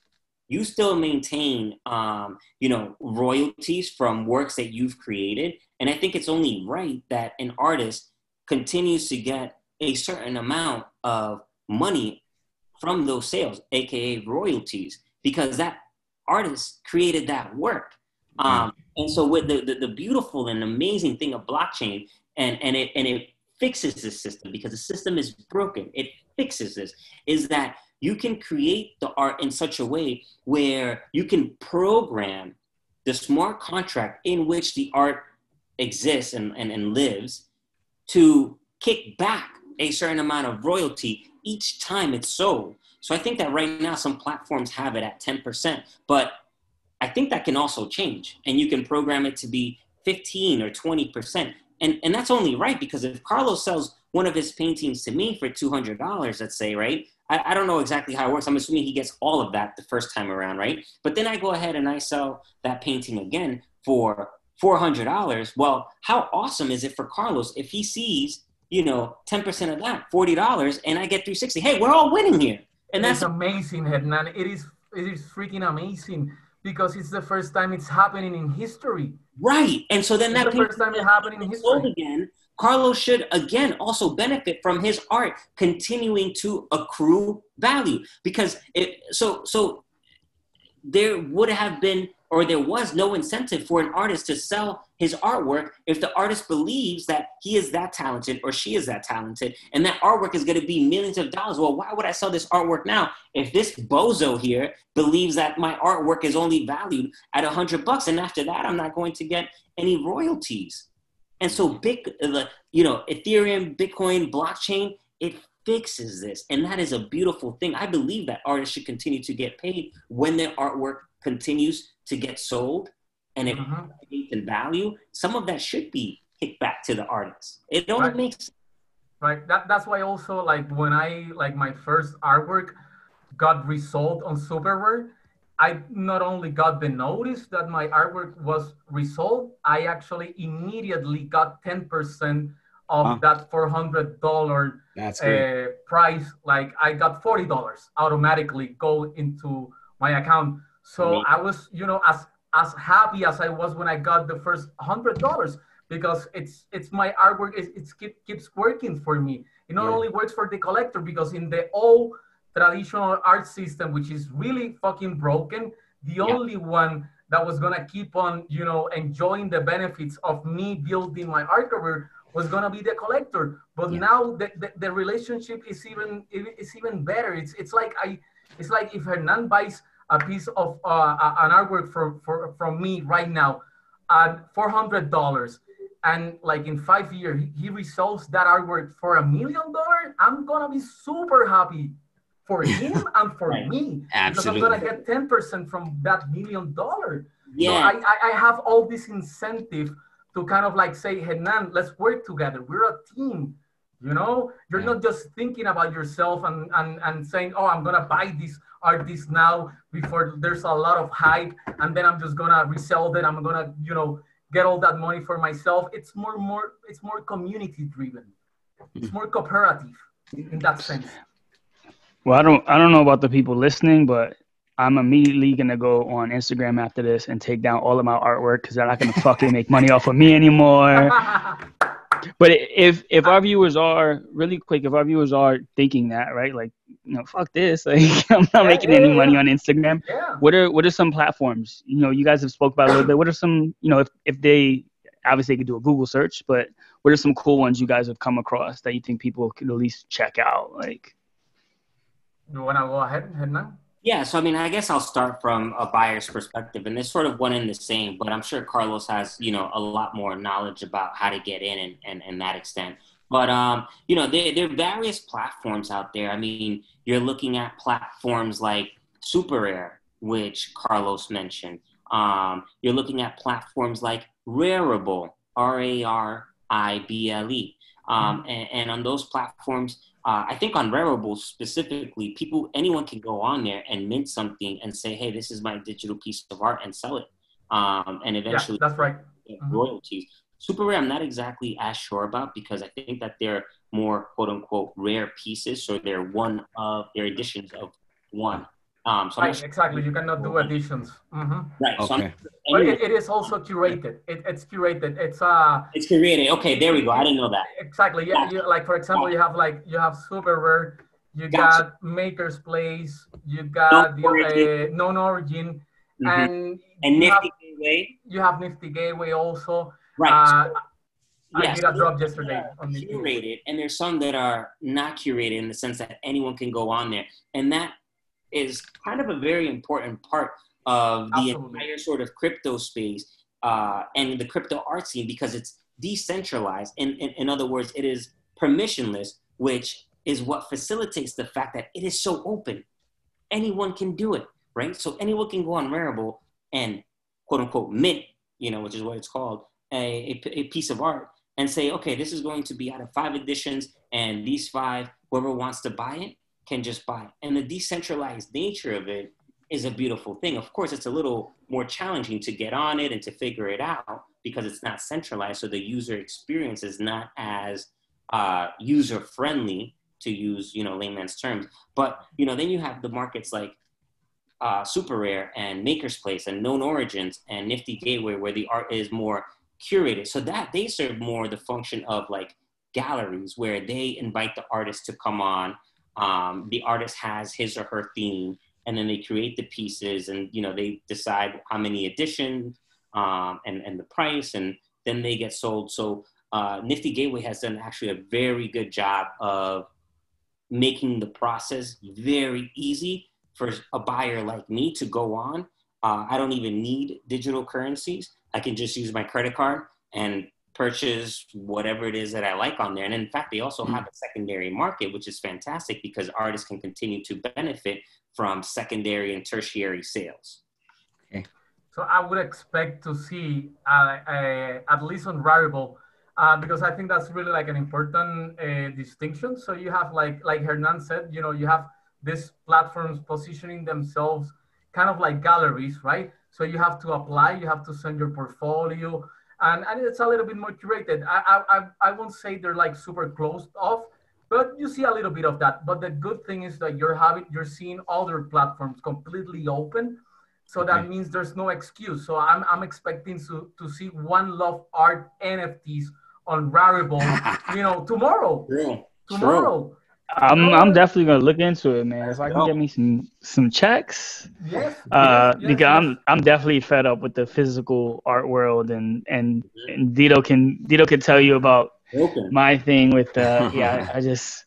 you still maintain um, you know royalties from works that you've created and i think it's only right that an artist continues to get a certain amount of money from those sales aka royalties because that artist created that work. Um, and so with the, the, the beautiful and amazing thing of blockchain and, and it and it fixes this system because the system is broken. It fixes this is that you can create the art in such a way where you can program the smart contract in which the art exists and, and, and lives to kick back a certain amount of royalty each time it's sold. So I think that right now some platforms have it at 10%, but I think that can also change and you can program it to be 15 or 20%. And, and that's only right because if Carlos sells one of his paintings to me for $200, let's say, right? I, I don't know exactly how it works. I'm assuming he gets all of that the first time around, right? But then I go ahead and I sell that painting again for $400. Well, how awesome is it for Carlos if he sees, you know, 10% of that, $40, and I get 360? Hey, we're all winning here. And that's amazing, Hernan. It is it is freaking amazing because it's the first time it's happening in history. Right. And so then it's that the first time it happening in history. again Carlos should again also benefit from his art continuing to accrue value because it so so there would have been or there was no incentive for an artist to sell his artwork if the artist believes that he is that talented or she is that talented. And that artwork is going to be millions of dollars. Well why would i sell this artwork now if this bozo here believes that my artwork is only valued at a hundred bucks and after that i'm not going to get any royalties? And so big, the you know, Ethereum, Bitcoin, blockchain, it fixes this. And that is a beautiful thing. I believe that artists should continue to get paid when their artwork continues to get sold and it mm-hmm. in value. Some of that should be kicked back to the artists. It only right. makes right. That, that's why also like when I like my first artwork got resold on SuperRare, I not only got the notice that my artwork was resold, I actually immediately got 10% of huh. that $400 uh, price. Like I got $40 automatically go into my account. So I was, you know, as as happy as I was when I got the first hundred dollars because it's it's my artwork. It, it's keep, keeps working for me. It not yeah. only works for the collector because in the old traditional art system, which is really fucking broken. The yeah. only one that was gonna keep on, you know, enjoying the benefits of me building my art career was gonna be the collector. But yeah. now the, the, the, relationship is even it's even better. It's it's like I it's like if Hernan buys a piece of uh, an artwork from for, from me right now at four hundred dollars and like in five years he resells that artwork for a million dollars i'm gonna be super happy for him and for right. me. Absolutely. Because I'm gonna get 10% from that million dollar. Yeah. So I, I have all this incentive to kind of like say, Hernan, let's work together. We're a team. You know, you're yeah. not just thinking about yourself and, and, and saying, oh, I'm gonna buy this artist now before there's a lot of hype, and then I'm just gonna resell them. I'm gonna, you know, get all that money for myself. It's more more it's more community driven. It's mm. more cooperative in that sense. Well, I don't I don't know about the people listening, but I'm immediately gonna go on Instagram after this and take down all of my artwork because they're not gonna fucking make money off of me anymore. but if if our viewers are really quick, if our viewers are thinking that right, like you know, fuck this, like I'm not yeah, making yeah, any yeah. money on Instagram. What are what are some platforms? You know, you guys have spoke about a little bit. What are some you know if if they obviously they could do a Google search, but what are some cool ones you guys have come across that you think people could at least check out? Like you want to go ahead, Hernan? Yeah, so I mean, I guess I'll start from a buyer's perspective, and there's sort of one in the same, but I'm sure Carlos has, you know, a lot more knowledge about how to get in and, and, and that extent. But, um, you know, there, there are various platforms out there. I mean, you're looking at platforms like SuperRare, which Carlos mentioned. Um, you're looking at platforms like Rarible, R A R I B L E. Um, and, and, on those platforms, uh, I think on Rarible specifically, people, anyone can go on there and mint something and say, "Hey, this is my digital piece of art," and sell it. Um, and eventually, yeah, that's right. Mm-hmm. Royalties. SuperRare, I'm not exactly as sure about because I think that they're more quote unquote rare pieces, so they're one of they're editions of one. Um, so right, exactly. You cannot do additions. Mm-hmm. Right. Okay. So but it, it is also curated. It, it's curated. It's uh. It's curated. Okay, there we go. I didn't know that. Exactly. Yeah. You, like for example, you have like you have SuperRare. You gotcha. got MakersPlace. You got no the origin. Uh, known origin, mm-hmm. and and Nifty have, Gateway. You have Nifty Gateway also. Right. Uh, I yes, did a drop yesterday. On the curated, and there's some that are not curated in the sense that anyone can go on there, and that is kind of a very important part of the Absolutely. entire sort of crypto space uh, and the crypto art scene because it's decentralized. In, in, in other words, it is permissionless, which is what facilitates the fact that it is so open. Anyone can do it, right? So anyone can go on Rarible and quote unquote mint, you know, which is what it's called, a, a, a piece of art and say, okay, this is going to be out of five editions, and these five, whoever wants to buy it can just buy. And the decentralized nature of it is a beautiful thing. Of course, it's a little more challenging to get on it and to figure it out because it's not centralized. So the user experience is not as uh, user friendly to use, you know, layman's terms. But, you know, then you have the markets like uh, SuperRare and MakersPlace and Known Origins and Nifty Gateway where the art is more curated. So that they serve more the function of like galleries where they invite the artist to come on um, the artist has his or her theme and then they create the pieces and you know they decide how many editions um, and, and the price and then they get sold. So uh, nifty gateway has done actually a very good job of making the process very easy for a buyer like me to go on. Uh, i don't even need digital currencies. I can just use my credit card and purchase whatever it is that I like on there. And in fact, they also have a secondary market, which is fantastic because artists can continue to benefit from secondary and tertiary sales. Okay. So I would expect to see, uh, uh, at least on Rarible, uh, because I think that's really like an important uh, distinction. So you have like like Hernan said, you know, you have these platforms positioning themselves kind of like galleries, right? So you have to apply, you have to send your portfolio, and, and it's a little bit more curated. I, I, I won't say they're like super closed off, but you see a little bit of that. But the good thing is that you're having you're seeing other platforms completely open, so that mm-hmm. means there's no excuse. So I'm I'm expecting to to see one love art NFTs on Rarible, you know, tomorrow. Yeah, tomorrow. I'm I'm definitely gonna look into it, man. If I can get me some some checks, yes, uh, yes, because yes. I'm I'm definitely fed up with the physical art world, and and, and Dito can Dito can tell you about okay. my thing with uh, yeah. I just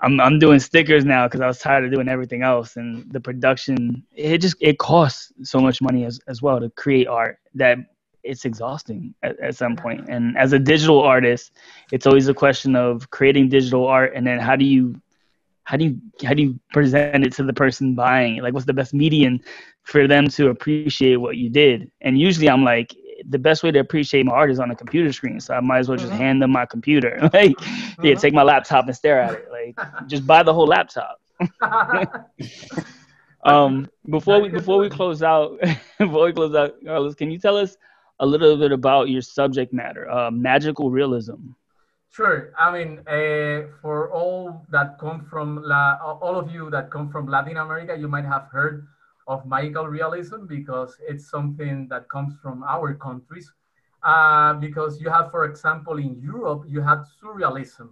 I'm I'm doing stickers now because I was tired of doing everything else, and the production it just it costs so much money as as well to create art that it's exhausting at, at some point. And as a digital artist, it's always a question of creating digital art and then how do you how do you how do you present it to the person buying it? Like what's the best medium for them to appreciate what you did? And usually I'm like the best way to appreciate my art is on a computer screen. So I might as well just mm-hmm. hand them my computer. like, mm-hmm. yeah, take my laptop and stare at it. Like, just buy the whole laptop. um, before we before we close out, before we close out, Carlos, can you tell us a little bit about your subject matter, uh, magical realism. Sure. I mean, uh, for all that come from La, all of you that come from Latin America, you might have heard of magical realism because it's something that comes from our countries. Uh, because you have, for example, in Europe, you had surrealism.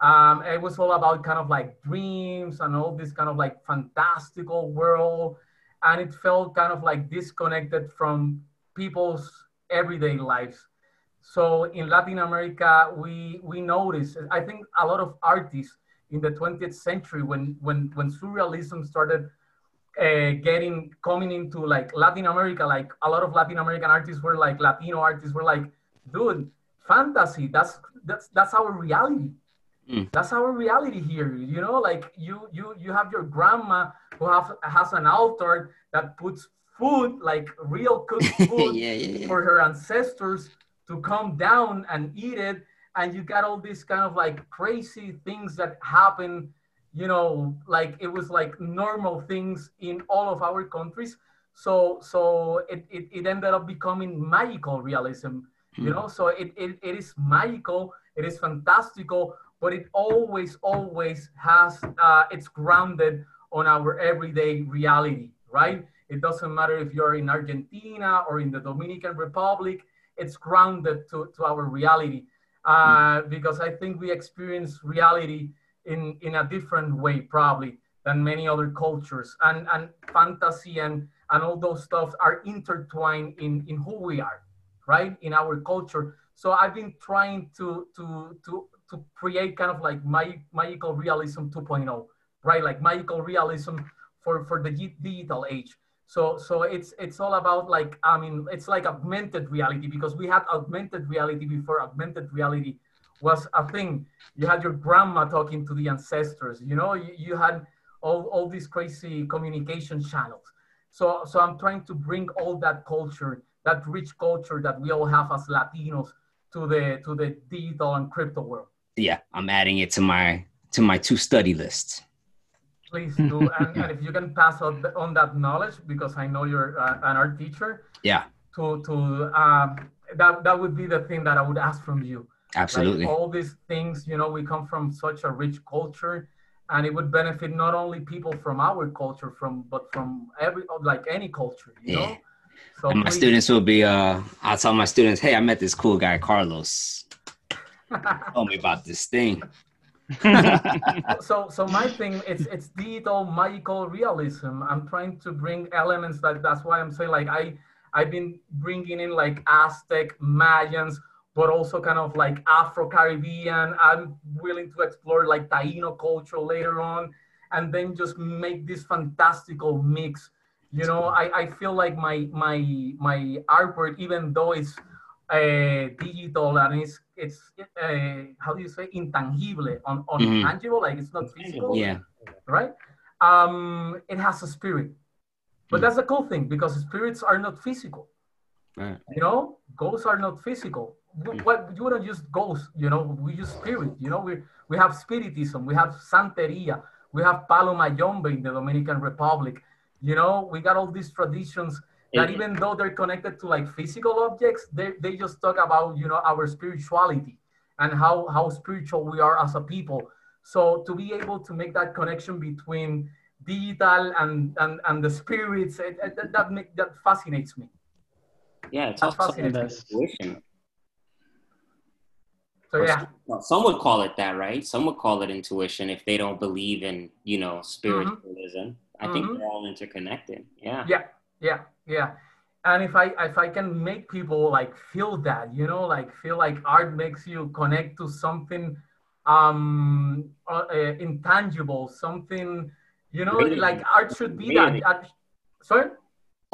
Um, it was all about kind of like dreams and all this kind of like fantastical world, and it felt kind of like disconnected from people's everyday lives. So in Latin America, we we notice. I think a lot of artists in the 20th century, when when when surrealism started uh, getting coming into like Latin America, like a lot of Latin American artists were like Latino artists were like, dude, fantasy. That's that's that's our reality. Mm. That's our reality here. You know, like you you you have your grandma who have has an altar that puts food, like real cooked food yeah, yeah, yeah. for her ancestors to come down and eat it. And you got all these kind of like crazy things that happen you know like it was like normal things in all of our countries so so it, it, it ended up becoming magical realism you know so it, it, it is magical it is fantastical but it always always has uh, it's grounded on our everyday reality right it doesn't matter if you're in argentina or in the dominican republic it's grounded to, to our reality. Uh, mm. because i think we experience reality in, in a different way probably than many other cultures. And, and fantasy and, and all those stuff are intertwined in, in who we are right? In our culture. So i've been trying to to to to create kind of like my magical realism 2.0 right? Like magical realism for for the digital age so so it's it's all about like i mean it's like augmented reality because we had augmented reality before augmented reality was a thing. You had your grandma talking to the ancestors, you know, you, you had all, all these crazy communication channels. So, so I'm trying to bring all that culture, that rich culture that we all have as Latinos to the, to the digital and crypto world. Yeah, I'm adding it to my, to my two study lists. Please do. and, and, if you can pass on, on that knowledge, because I know you're uh, an art teacher. Yeah. To, to um, that, that would be the thing that I would ask from you Absolutely. Like all these things, you know, we come from such a rich culture and it would benefit not only people from our culture from but from every like any culture, you yeah. know? So and my please. students will be uh I'll tell my students, hey, I met this cool guy, Carlos. Tell me about this thing. so so my thing it's it's digital magical realism i'm trying to bring elements that that's why i'm saying like i i've been bringing in like aztec mayans but also kind of like Afro-Caribbean. I'm willing to explore like Taino culture later on, and then just make this fantastical mix. You know, I, I feel like my my my artwork, even though it's uh, digital and it's it's uh, how do you say intangible, on on mm-hmm. tangible, like it's not physical. Yeah. Right. Um, it has a spirit, but mm-hmm. that's a cool thing because spirits are not physical. Right. You know, ghosts are not physical what you wouldn't use ghosts, you know, we use spirit, you know, we we have spiritism, we have Santeria, we have Palo Mayombe in the Dominican Republic, you know, we got all these traditions that even though they're connected to like physical objects, they, they just talk about, you know, our spirituality and how, how spiritual we are as a people. So to be able to make that connection between digital and, and, and the spirits, it, it, that, that, make, that fascinates me. Yeah, it's also intuition. So yeah, some would call it that, right? Some would call it intuition if they don't believe in, you know, spiritualism. Mm-hmm. I think mm-hmm. they're all interconnected. Yeah. Yeah, yeah, yeah. And if I if I can make people like feel that, you know, like feel like art makes you connect to something um uh, uh, intangible, something, you know, really? like art should be really? that. Art, sorry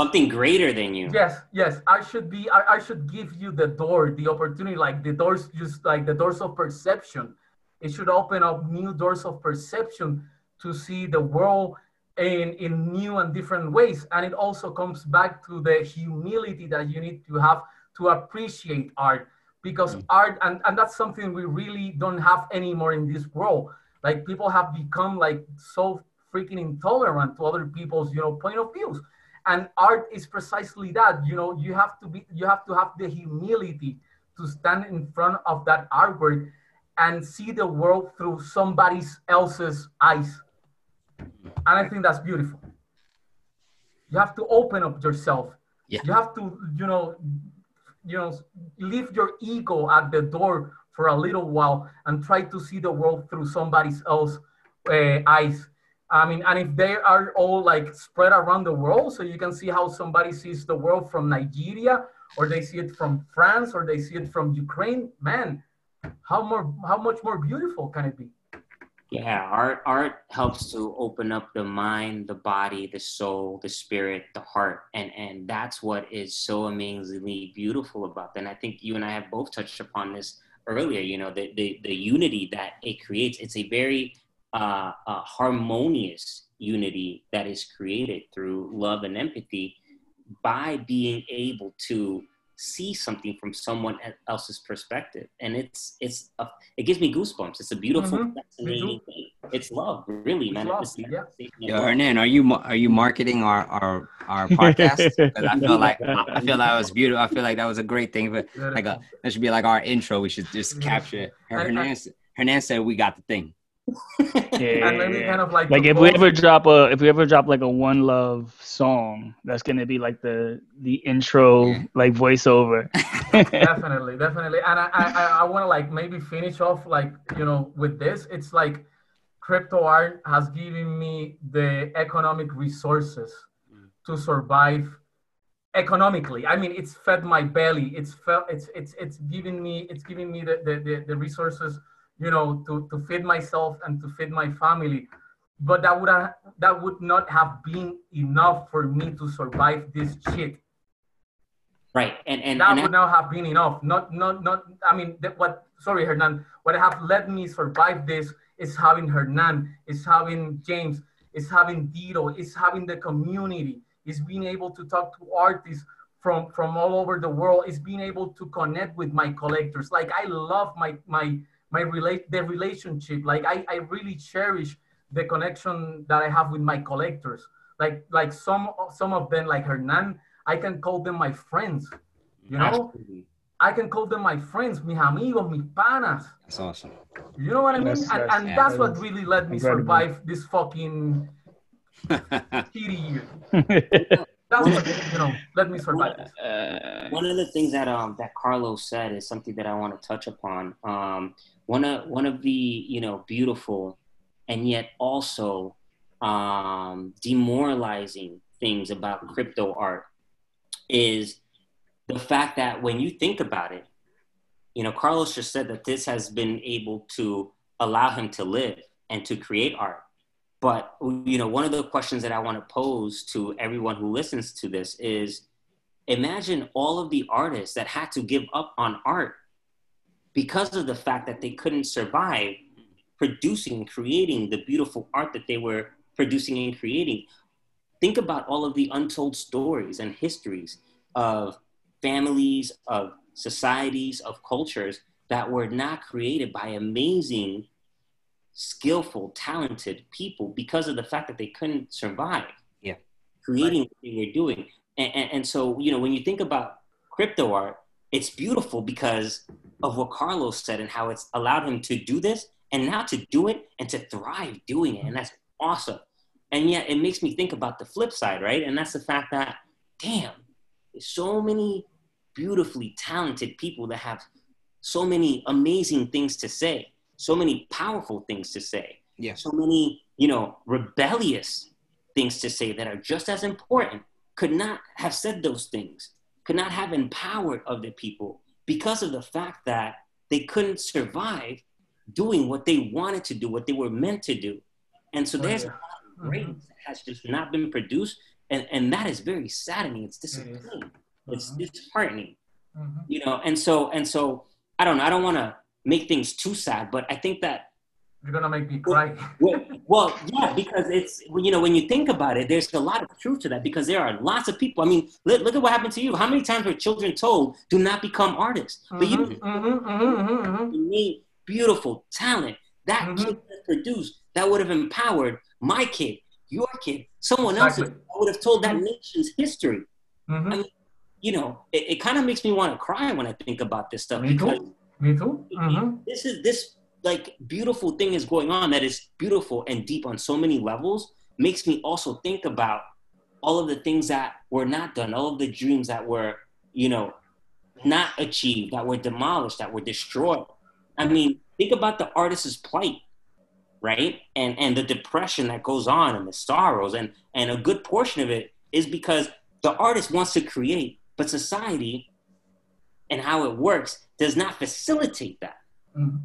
something greater than you. Yes, yes. I should be. I, I should give you the door, the opportunity, like the doors, just like the doors of perception. It should open up new doors of perception to see the world in in new and different ways. And it also comes back to the humility that you need to have to appreciate art because mm-hmm. art and, and that's something we really don't have anymore in this world like people have become like so freaking intolerant to other people's you know point of views and art is precisely that you know you have to be you have to have the humility to stand in front of that artwork and see the world through somebody else's eyes and i think that's beautiful you have to open up yourself yeah. you have to you know you know leave your ego at the door for a little while and try to see the world through somebody else's uh, eyes I mean, and if they are all like spread around the world, so you can see how somebody sees the world from Nigeria, or they see it from France, or they see it from Ukraine, man, how more, how much more beautiful can it be? Yeah, art art helps to open up the mind, the body, the soul, the spirit, the heart, and and that's what is so amazingly beautiful about that. And I think you and I have both touched upon this earlier. You know, the the, the unity that it creates. It's a very uh, uh, harmonious unity that is created through love and empathy by being able to see something from someone else's perspective. And it's it's a, it gives me goosebumps. It's a beautiful mm-hmm. fascinating thing. It's love really man. Love. yeah. Yo, Hernan, are you are you marketing our our our podcast? I feel like i feel that was beautiful. I feel like that was a great thing. But like a that should be like our intro. We should just capture it. Hernan, Hernan said we got the thing yeah, and maybe kind of like like if we ever drop a if we ever drop like a one love song, that's gonna be like the the intro yeah. like voiceover. definitely, definitely, and I I, I want to like maybe finish off like you know with this. It's like crypto art has given me the economic resources mm. to survive economically i mean it's fed my belly it's felt it's it's it's giving me it's giving me the, the the, the resources you know, to, to feed myself and to feed my family. But that would have, that would not have been enough for me to survive this shit. Right, and and that and would I, not have been enough. Not not not. I mean, that, what? Sorry, Hernan. What have let me survive this is having Hernan, is having James, is having Dito, is having the community, is being able to talk to artists from from all over the world, is being able to connect with my collectors. Like I love my my my relate the relationship like I, I really cherish the connection that i have with my collectors. Like like some some of them like hernan i can call them my friends you know? Absolutely. i can call them my friends mis amigos mis panas. That's awesome. You know what i mean? That's, and, and that's what really let me incredible. survive this fucking shitty year. That's what you know let me survive uh, one of the things that um that carlos said is something that i want to touch upon. Um one of one of the you know beautiful and yet also um, demoralizing things about crypto art is the fact that when you think about it, you know, Carlos just said that this has been able to allow him to live and to create art. But you know, one of the questions that I want to pose to everyone who listens to this is imagine all of the artists that had to give up on art because of the fact that they couldn't survive producing and creating the beautiful art that they were producing and creating. Think about all of the untold stories and histories of families, of societies, of cultures that were not created by amazing, skillful, talented people because of the fact that they couldn't survive. Yeah. Creating right. what they were doing. And, and, and so, you know, when you think about crypto art, it's beautiful because of what Carlos said and how it's allowed him to do this and now to do it and to thrive doing it. And that's awesome. And yet it makes me think about the flip side, right? And that's the fact that, damn, there's so many beautifully talented people that have so many amazing things to say, so many powerful things to say, yeah. so many, you know, rebellious things to say that are just as important, could not have said those things could not have empowered other people because of the fact that they couldn't survive doing what they wanted to do, what they were meant to do. And so there's a lot of mm-hmm. that has just not been produced. And, and that is very saddening. It's disappointing. It it's mm-hmm. disheartening. Mm-hmm. You know, and so and so I don't know, I don't want to make things too sad, but I think that you're gonna make me cry. well, well, yeah, because it's you know when you think about it, there's a lot of truth to that because there are lots of people. I mean, look, look at what happened to you. How many times were children told, "Do not become artists"? Mm-hmm, but you, mm-hmm, mm-hmm, mm-hmm. you need beautiful talent that mm-hmm. kid that produced that would have empowered my kid, your kid, someone exactly. else's. I would have told that mm-hmm. nation's history. I mean, you know, it, it kind of makes me want to cry when I think about this stuff. Me too. Me too. This is this like beautiful thing is going on that is beautiful and deep on so many levels makes me also think about all of the things that were not done all of the dreams that were you know not achieved that were demolished that were destroyed. I mean think about the artist's plight right? And and the depression that goes on and the sorrows and and a good portion of it is because the artist wants to create but society and how it works does not facilitate that. Mm-hmm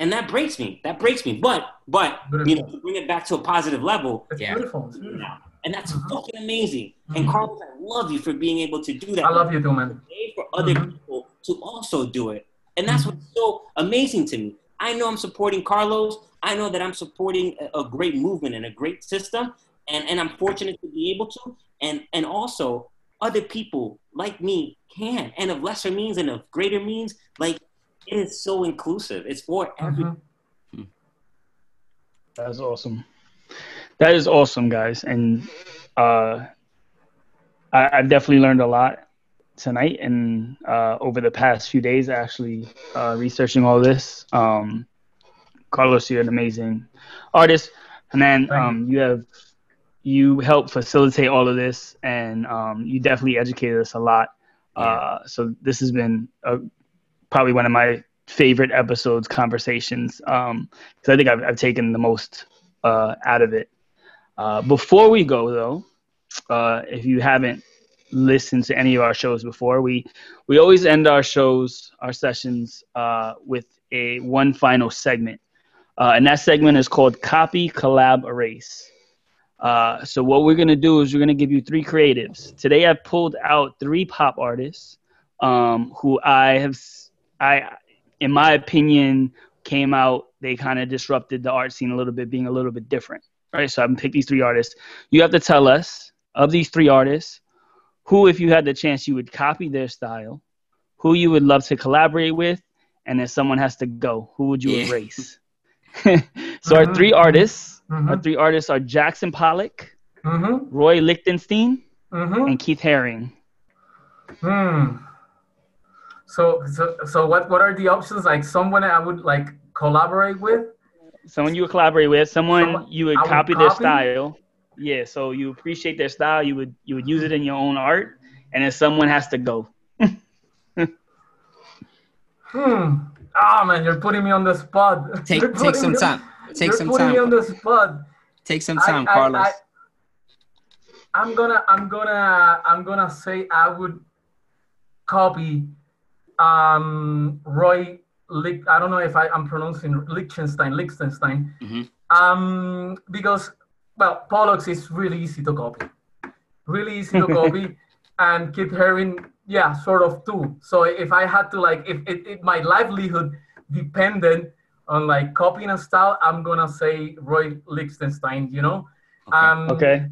and that breaks me. That breaks me. But but you know, to bring it back to a positive level. It's Yeah. beautiful. It's beautiful. And that's Mhm. fucking amazing. And Mhm. Carlos, I love you for being able to do that. I love you too, man. For other Mhm. people to also do it. And that's Mhm. what's so amazing to me. I know I'm supporting Carlos. I know that I'm supporting a, a great movement and a great system. And, and I'm fortunate to be able to. And, and also, other people like me can, and of lesser means and of greater means, like, it is so inclusive. It's for everyone. Mhm. That's awesome. That is awesome, guys. And uh, I, I've definitely learned a lot tonight and uh, over the past few days, actually uh, researching all this. Um, Carlos, you're an amazing artist, and then you. um, you have you help facilitate all of this, and um, you definitely educated us a lot. Uh, so this has been a, probably one of my favorite episodes, conversations, because I think I've, I've taken the most uh, out of it. Uh, before we go, though, uh, if you haven't listened to any of our shows before, we we always end our shows, our sessions, uh, with a one final segment, uh, and that segment is called Copy, Collab, Erase. Uh, so what we're gonna do is we're gonna give you three creatives. Today I've pulled out three pop artists um, who I have, I, in my opinion, came out. They kind of disrupted the art scene a little bit, being a little bit different. Right. So I'm pick these three artists. You have to tell us of these three artists who, if you had the chance, you would copy their style, who you would love to collaborate with, and then someone has to go. Who would you Yeah. erase? so our Mhm. three artists, our Mhm. three artists are Jackson Pollock, Mhm. Roy Lichtenstein, Mhm. and Keith Haring. Hmm. So, so, so what, what are the options? Like someone I would like collaborate with? Someone you would collaborate with, someone Someone you would I would copy their style. Yeah, so you appreciate their style, you would you would use it in your own art, and then someone has to go. Hmm. Ah man, you're putting me on the spot. Take You're take some me- time. Take you're some putting me on the spot. Take some I- time, I- Carlos. I, am gonna, I'm gonna, I'm gonna say I would copy um, Roy. Lick, I don't know if I, I'm pronouncing Lichtenstein, Lichtenstein, Mhm. um, because well, Pollock's is really easy to copy, really easy to copy, and Kit Haring, yeah, sort of too. So if I had to like, if, if, if my livelihood depended on like copying a style, I'm gonna say Roy Lichtenstein. You know. Okay. Um, Okay.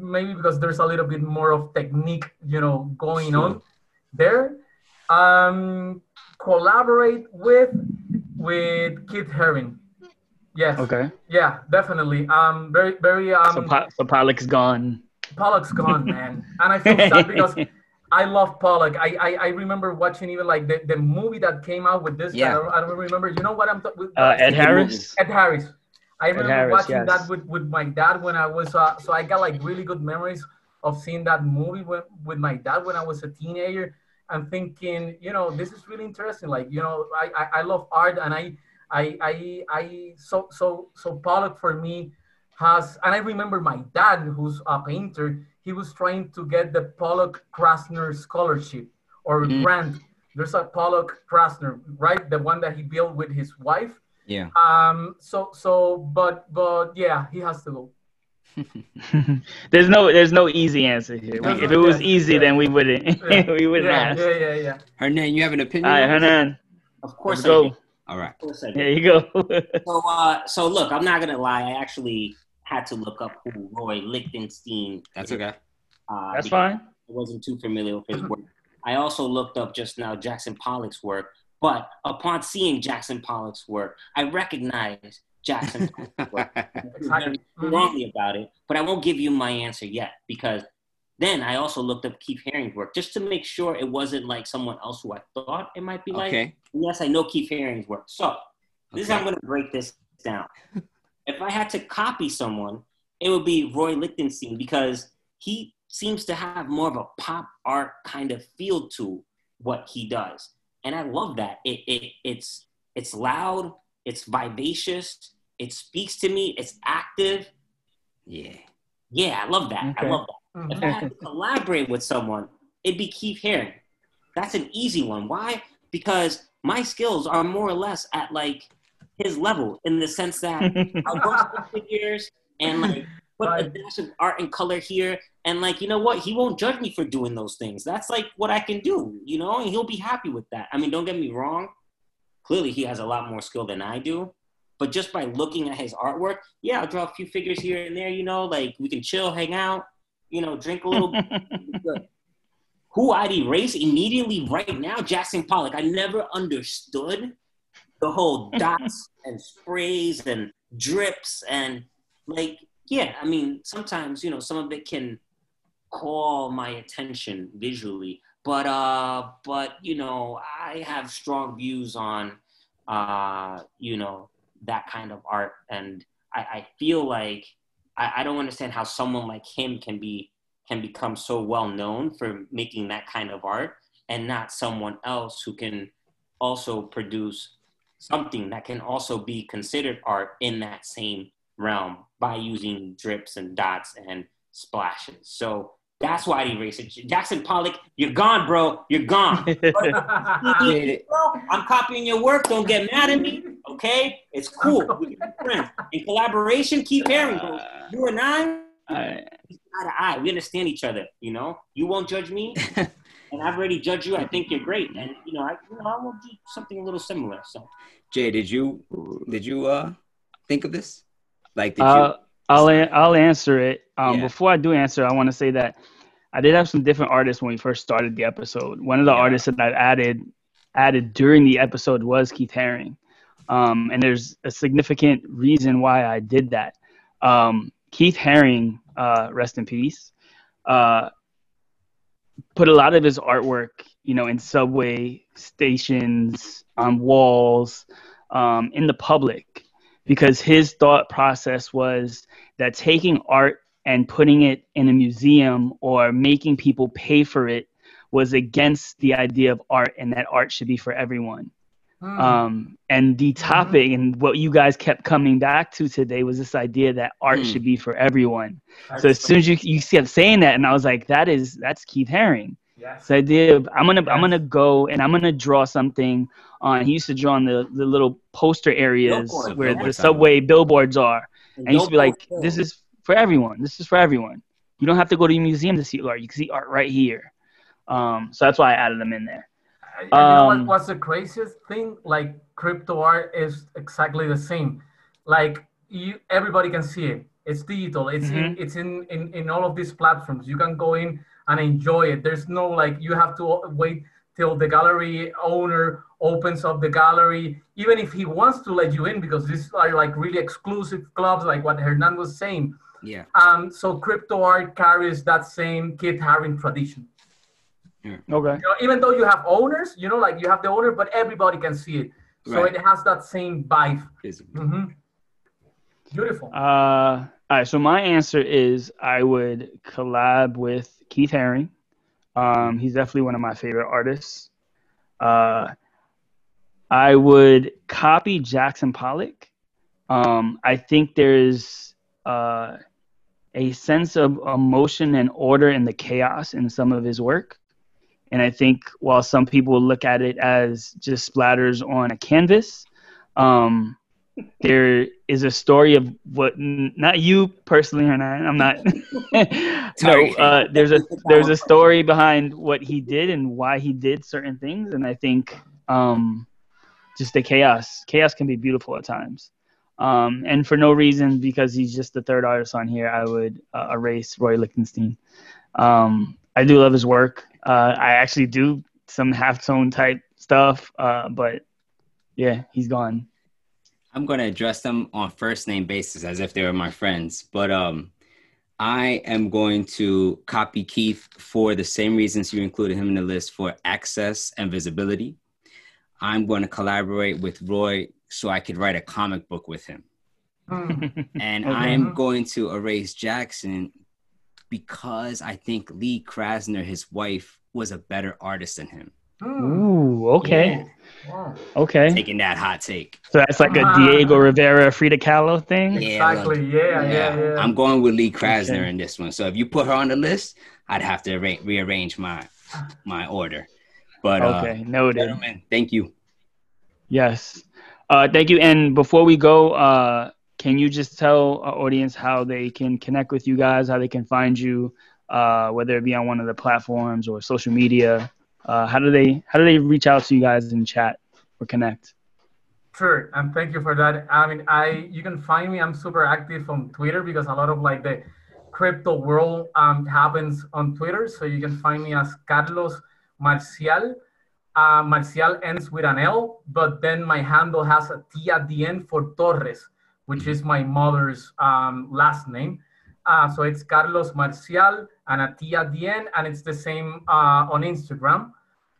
maybe because there's a little bit more of technique, you know, going Sure. on there. Um, collaborate with with Kit Haring. Yes. Okay. Yeah, definitely. Um, very, very. Um, So, po- so Pollock's gone. Pollock's gone, man, and I feel sad because I love Pollock. I, I, I remember watching even like the, the movie that came out with this. Yeah. I, don't, I don't remember. You know what I'm talking? Uh, Ed good Harris. Ed Harris. I remember Harris, watching yes. that with, with my dad when I was uh, so I got like really good memories of seeing that movie with, with my dad when I was a teenager and thinking, you know, this is really interesting. Like, you know, I, I, I love art and I I I I so so so Pollock for me has and I remember my dad who's a painter, he was trying to get the Pollock Krasner scholarship or Mm. grant. There's a Pollock Krasner, right? The one that he built with his wife. Yeah. Um. So so, but but yeah, he has to go. there's no there's no easy answer here. No, if it was yeah, easy, yeah. then we wouldn't Yeah, we wouldn't yeah, ask. yeah, yeah, yeah. Hernan, you have an opinion? All right. Hernan, Of course, let's I go. do. All right. Of course I do. There you go. So, uh, so look, I'm not gonna lie. I actually had to look up who Roy Lichtenstein. That's is. okay. Uh, That's fine. I wasn't too familiar with his work. I also looked up just now Jackson Pollock's work, but upon seeing Jackson Pollock's work, I recognized Jackson Pollock's work. I feel very Mhm. about it, but I won't give you my answer yet because then I also looked up Keith Haring's work just to make sure it wasn't like someone else who I thought it might be like. okay. And yes, I know Keith Haring's work. So this is how I'm going to break this down. if I had to copy someone, it would be Roy Lichtenstein because he seems to have more of a pop art kind of feel to what he does, and I love that. It, it it's it's loud, it's vivacious, it speaks to me, it's active. Yeah. Yeah, I love that. I love that. Mm-hmm. If I had to collaborate with someone, it'd be Keith Haring. That's an easy one. Why? Because my skills are more or less at like his level in the sense that I'll go to figures and like put a dash of art and color here. And like, you know what? He won't judge me for doing those things. That's like what I can do, you know, and he'll be happy with that. I mean, don't get me wrong. Clearly he has a lot more skill than I do. But just by looking at his artwork, yeah, I'll draw a few figures here and there, you know, like we can chill, hang out, you know, drink a little bit. Who I'd erase immediately right now, Jackson Pollock. I never understood the whole dots and sprays and drips and like yeah, I mean, sometimes you know some of it can call my attention visually, but uh, but you know, I have strong views on uh, you know, that kind of art, and I, I feel like I, I don't understand how someone like him can be can become so well known for making that kind of art, and not someone else who can also produce something that can also be considered art in that same realm by using drips and dots and splashes. So that's why he erased it. Jackson Pollock, you're gone, bro. You're gone. I'm copying your work. Don't get mad at me. Okay? It's cool. We can be friends. In collaboration, Keith Haring. Bro. You and I, I eye to eye. We understand each other. You know, you won't judge me. and I've already judged you. I think you're great, and you know, I, you know, I will do something a little similar. So, Jay, did you did you uh think of this? Like, did uh, you? I'll I'll answer it. Um, yeah. Before I do answer, I want to say that I did have some different artists when we first started the episode. One of the yeah. artists that I added added during the episode was Keith Haring, um, and there's a significant reason why I did that. Um, Keith Haring, uh, rest in peace, uh, put a lot of his artwork, you know, in subway stations, on walls, um, in the public because his thought process was that taking art and putting it in a museum or making people pay for it was against the idea of art and that art should be for everyone. Mm. Um, and the mm-hmm. topic mm-hmm. and what you guys kept coming back to today was this idea that art mm. should be for everyone. so as soon as you you kept saying that, and I was like, that is that's Keith Haring. Yes. The idea of I'm gonna yes. I'm gonna go and I'm gonna draw something on. He used to draw on the, the little poster areas Billboard, where the subway billboards are, and, and he used to be like, "This is for everyone. This is for everyone. You don't have to go to a museum to see art. You can see art right here." Um, so that's why I added them in there. Um, you know what, um, what's the craziest thing? Like crypto art is exactly the same. Like you, everybody can see it. It's digital. It's mm-hmm. in, it's in, in in all of these platforms. You can go in and enjoy it. There's no like you have to wait till the gallery owner opens up the gallery, even if he wants to let you in, because these are like really exclusive clubs, like what Hernan was saying. Yeah. Um. So crypto art carries that same Keith Haring tradition. Yeah. Okay. You know, even though you have owners, you know, like you have the owner, but everybody can see it. So right. it has that same vibe. Mm-hmm. Beautiful. Uh, all right, so my answer is I would collab with Keith Haring. Um, he's definitely one of my favorite artists. Uh, I would copy Jackson Pollock. Um, I think there's uh, a sense of emotion and order in the chaos in some of his work. And I think while some people look at it as just splatters on a canvas, um, there is a story of what not you personally or not i'm not. No uh, there's a there's a story behind what he did and why he did certain things. And i think um, just the chaos chaos can be beautiful at times um, and for no reason because he's just the third artist on here i would uh, erase roy lichtenstein um, i do love his work uh, i actually do some half tone type stuff uh, but yeah he's gone I'm going to address them on first name basis as if they were my friends. But um, I am going to copy Keith for the same reasons you included him in the list for access and visibility. I'm going to collaborate with Roy so I could write a comic book with him. Hmm. and okay. I'm going to erase Jackson because I think Lee Krasner, his wife, was a better artist than him. Ooh, okay. Yeah. Okay. Taking that hot take. So that's like a Diego Rivera, Frida Kahlo thing? Yeah, exactly. Yeah, yeah, yeah, yeah, I'm going with Lee Krasner okay. in this one. So if you put her on the list, I'd have to re- rearrange my my order. But uh, okay, uh, noted. Gentlemen, thank you. Yes. Uh, thank you. And before we go, uh, can you just tell our audience how they can connect with you guys, how they can find you, uh, whether it be on one of the platforms or social media? Uh, how do they how do they reach out to you guys in chat or connect? Sure, and thank you for that. I mean, I you can find me. I'm super active on Twitter because a lot of like the crypto world um, happens on Twitter. So you can find me as Carlos Marcial. Uh, Marcial ends with an L, but then my handle has a T at the end for Torres, which is my mother's um, last name. Uh, so it's Carlos Marcial and a T at the end, and it's the same uh, on Instagram.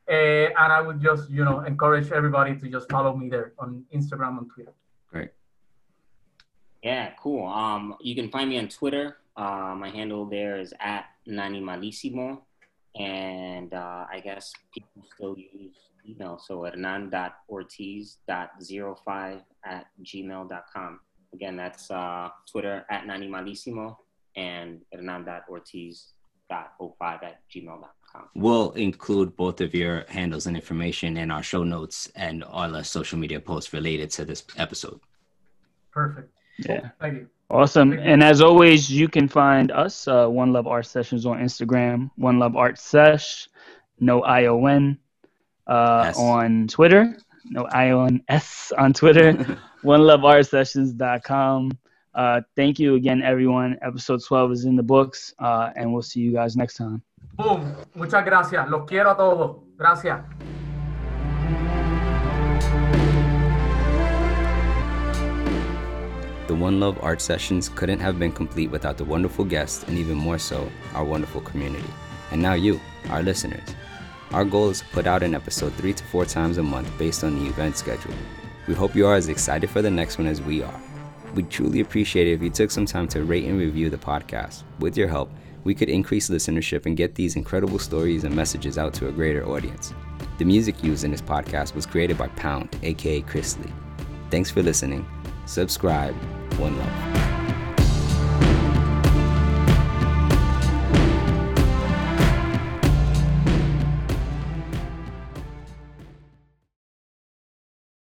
Uh, and I would just, you know, encourage everybody to just follow me there on Instagram and Twitter. Great. Yeah, cool. Um, you can find me on Twitter. Uh, my handle there is at Nani Malissimo. And uh, I guess people still use email. So hernan.ortiz.05 at gmail.com. Again, that's Twitter at Nani Malissimo and hernan.ortiz.05 at gmail.com. We'll include both of your handles and information in our show notes and all our social media posts related to this episode. Perfect. Yeah. Thank you. Awesome. And as always, you can find us, uh, One Love Art Sessions on Instagram, One Love Art Sesh, no ION uh, S. on Twitter, no I O N S on Twitter, OneLoveArtSessions.com. Uh, thank you again, everyone. Episode 12 is in the books, uh, and we'll see you guys next time. Boom. Muchas gracias. Los quiero a todos. Gracias. The One Love Art Sessions couldn't have been complete without the wonderful guests and even more so, our wonderful community. And now you, our listeners. Our goal is to put out an episode three to four times a month based on the event schedule. We hope you are as excited for the next one as we are. We'd truly appreciate it if you took some time to rate and review the podcast. With your help, we could increase listenership and get these incredible stories and messages out to a greater audience. The music used in this podcast was created by Pound, aka Chris Lee. Thanks for listening. Subscribe. One love.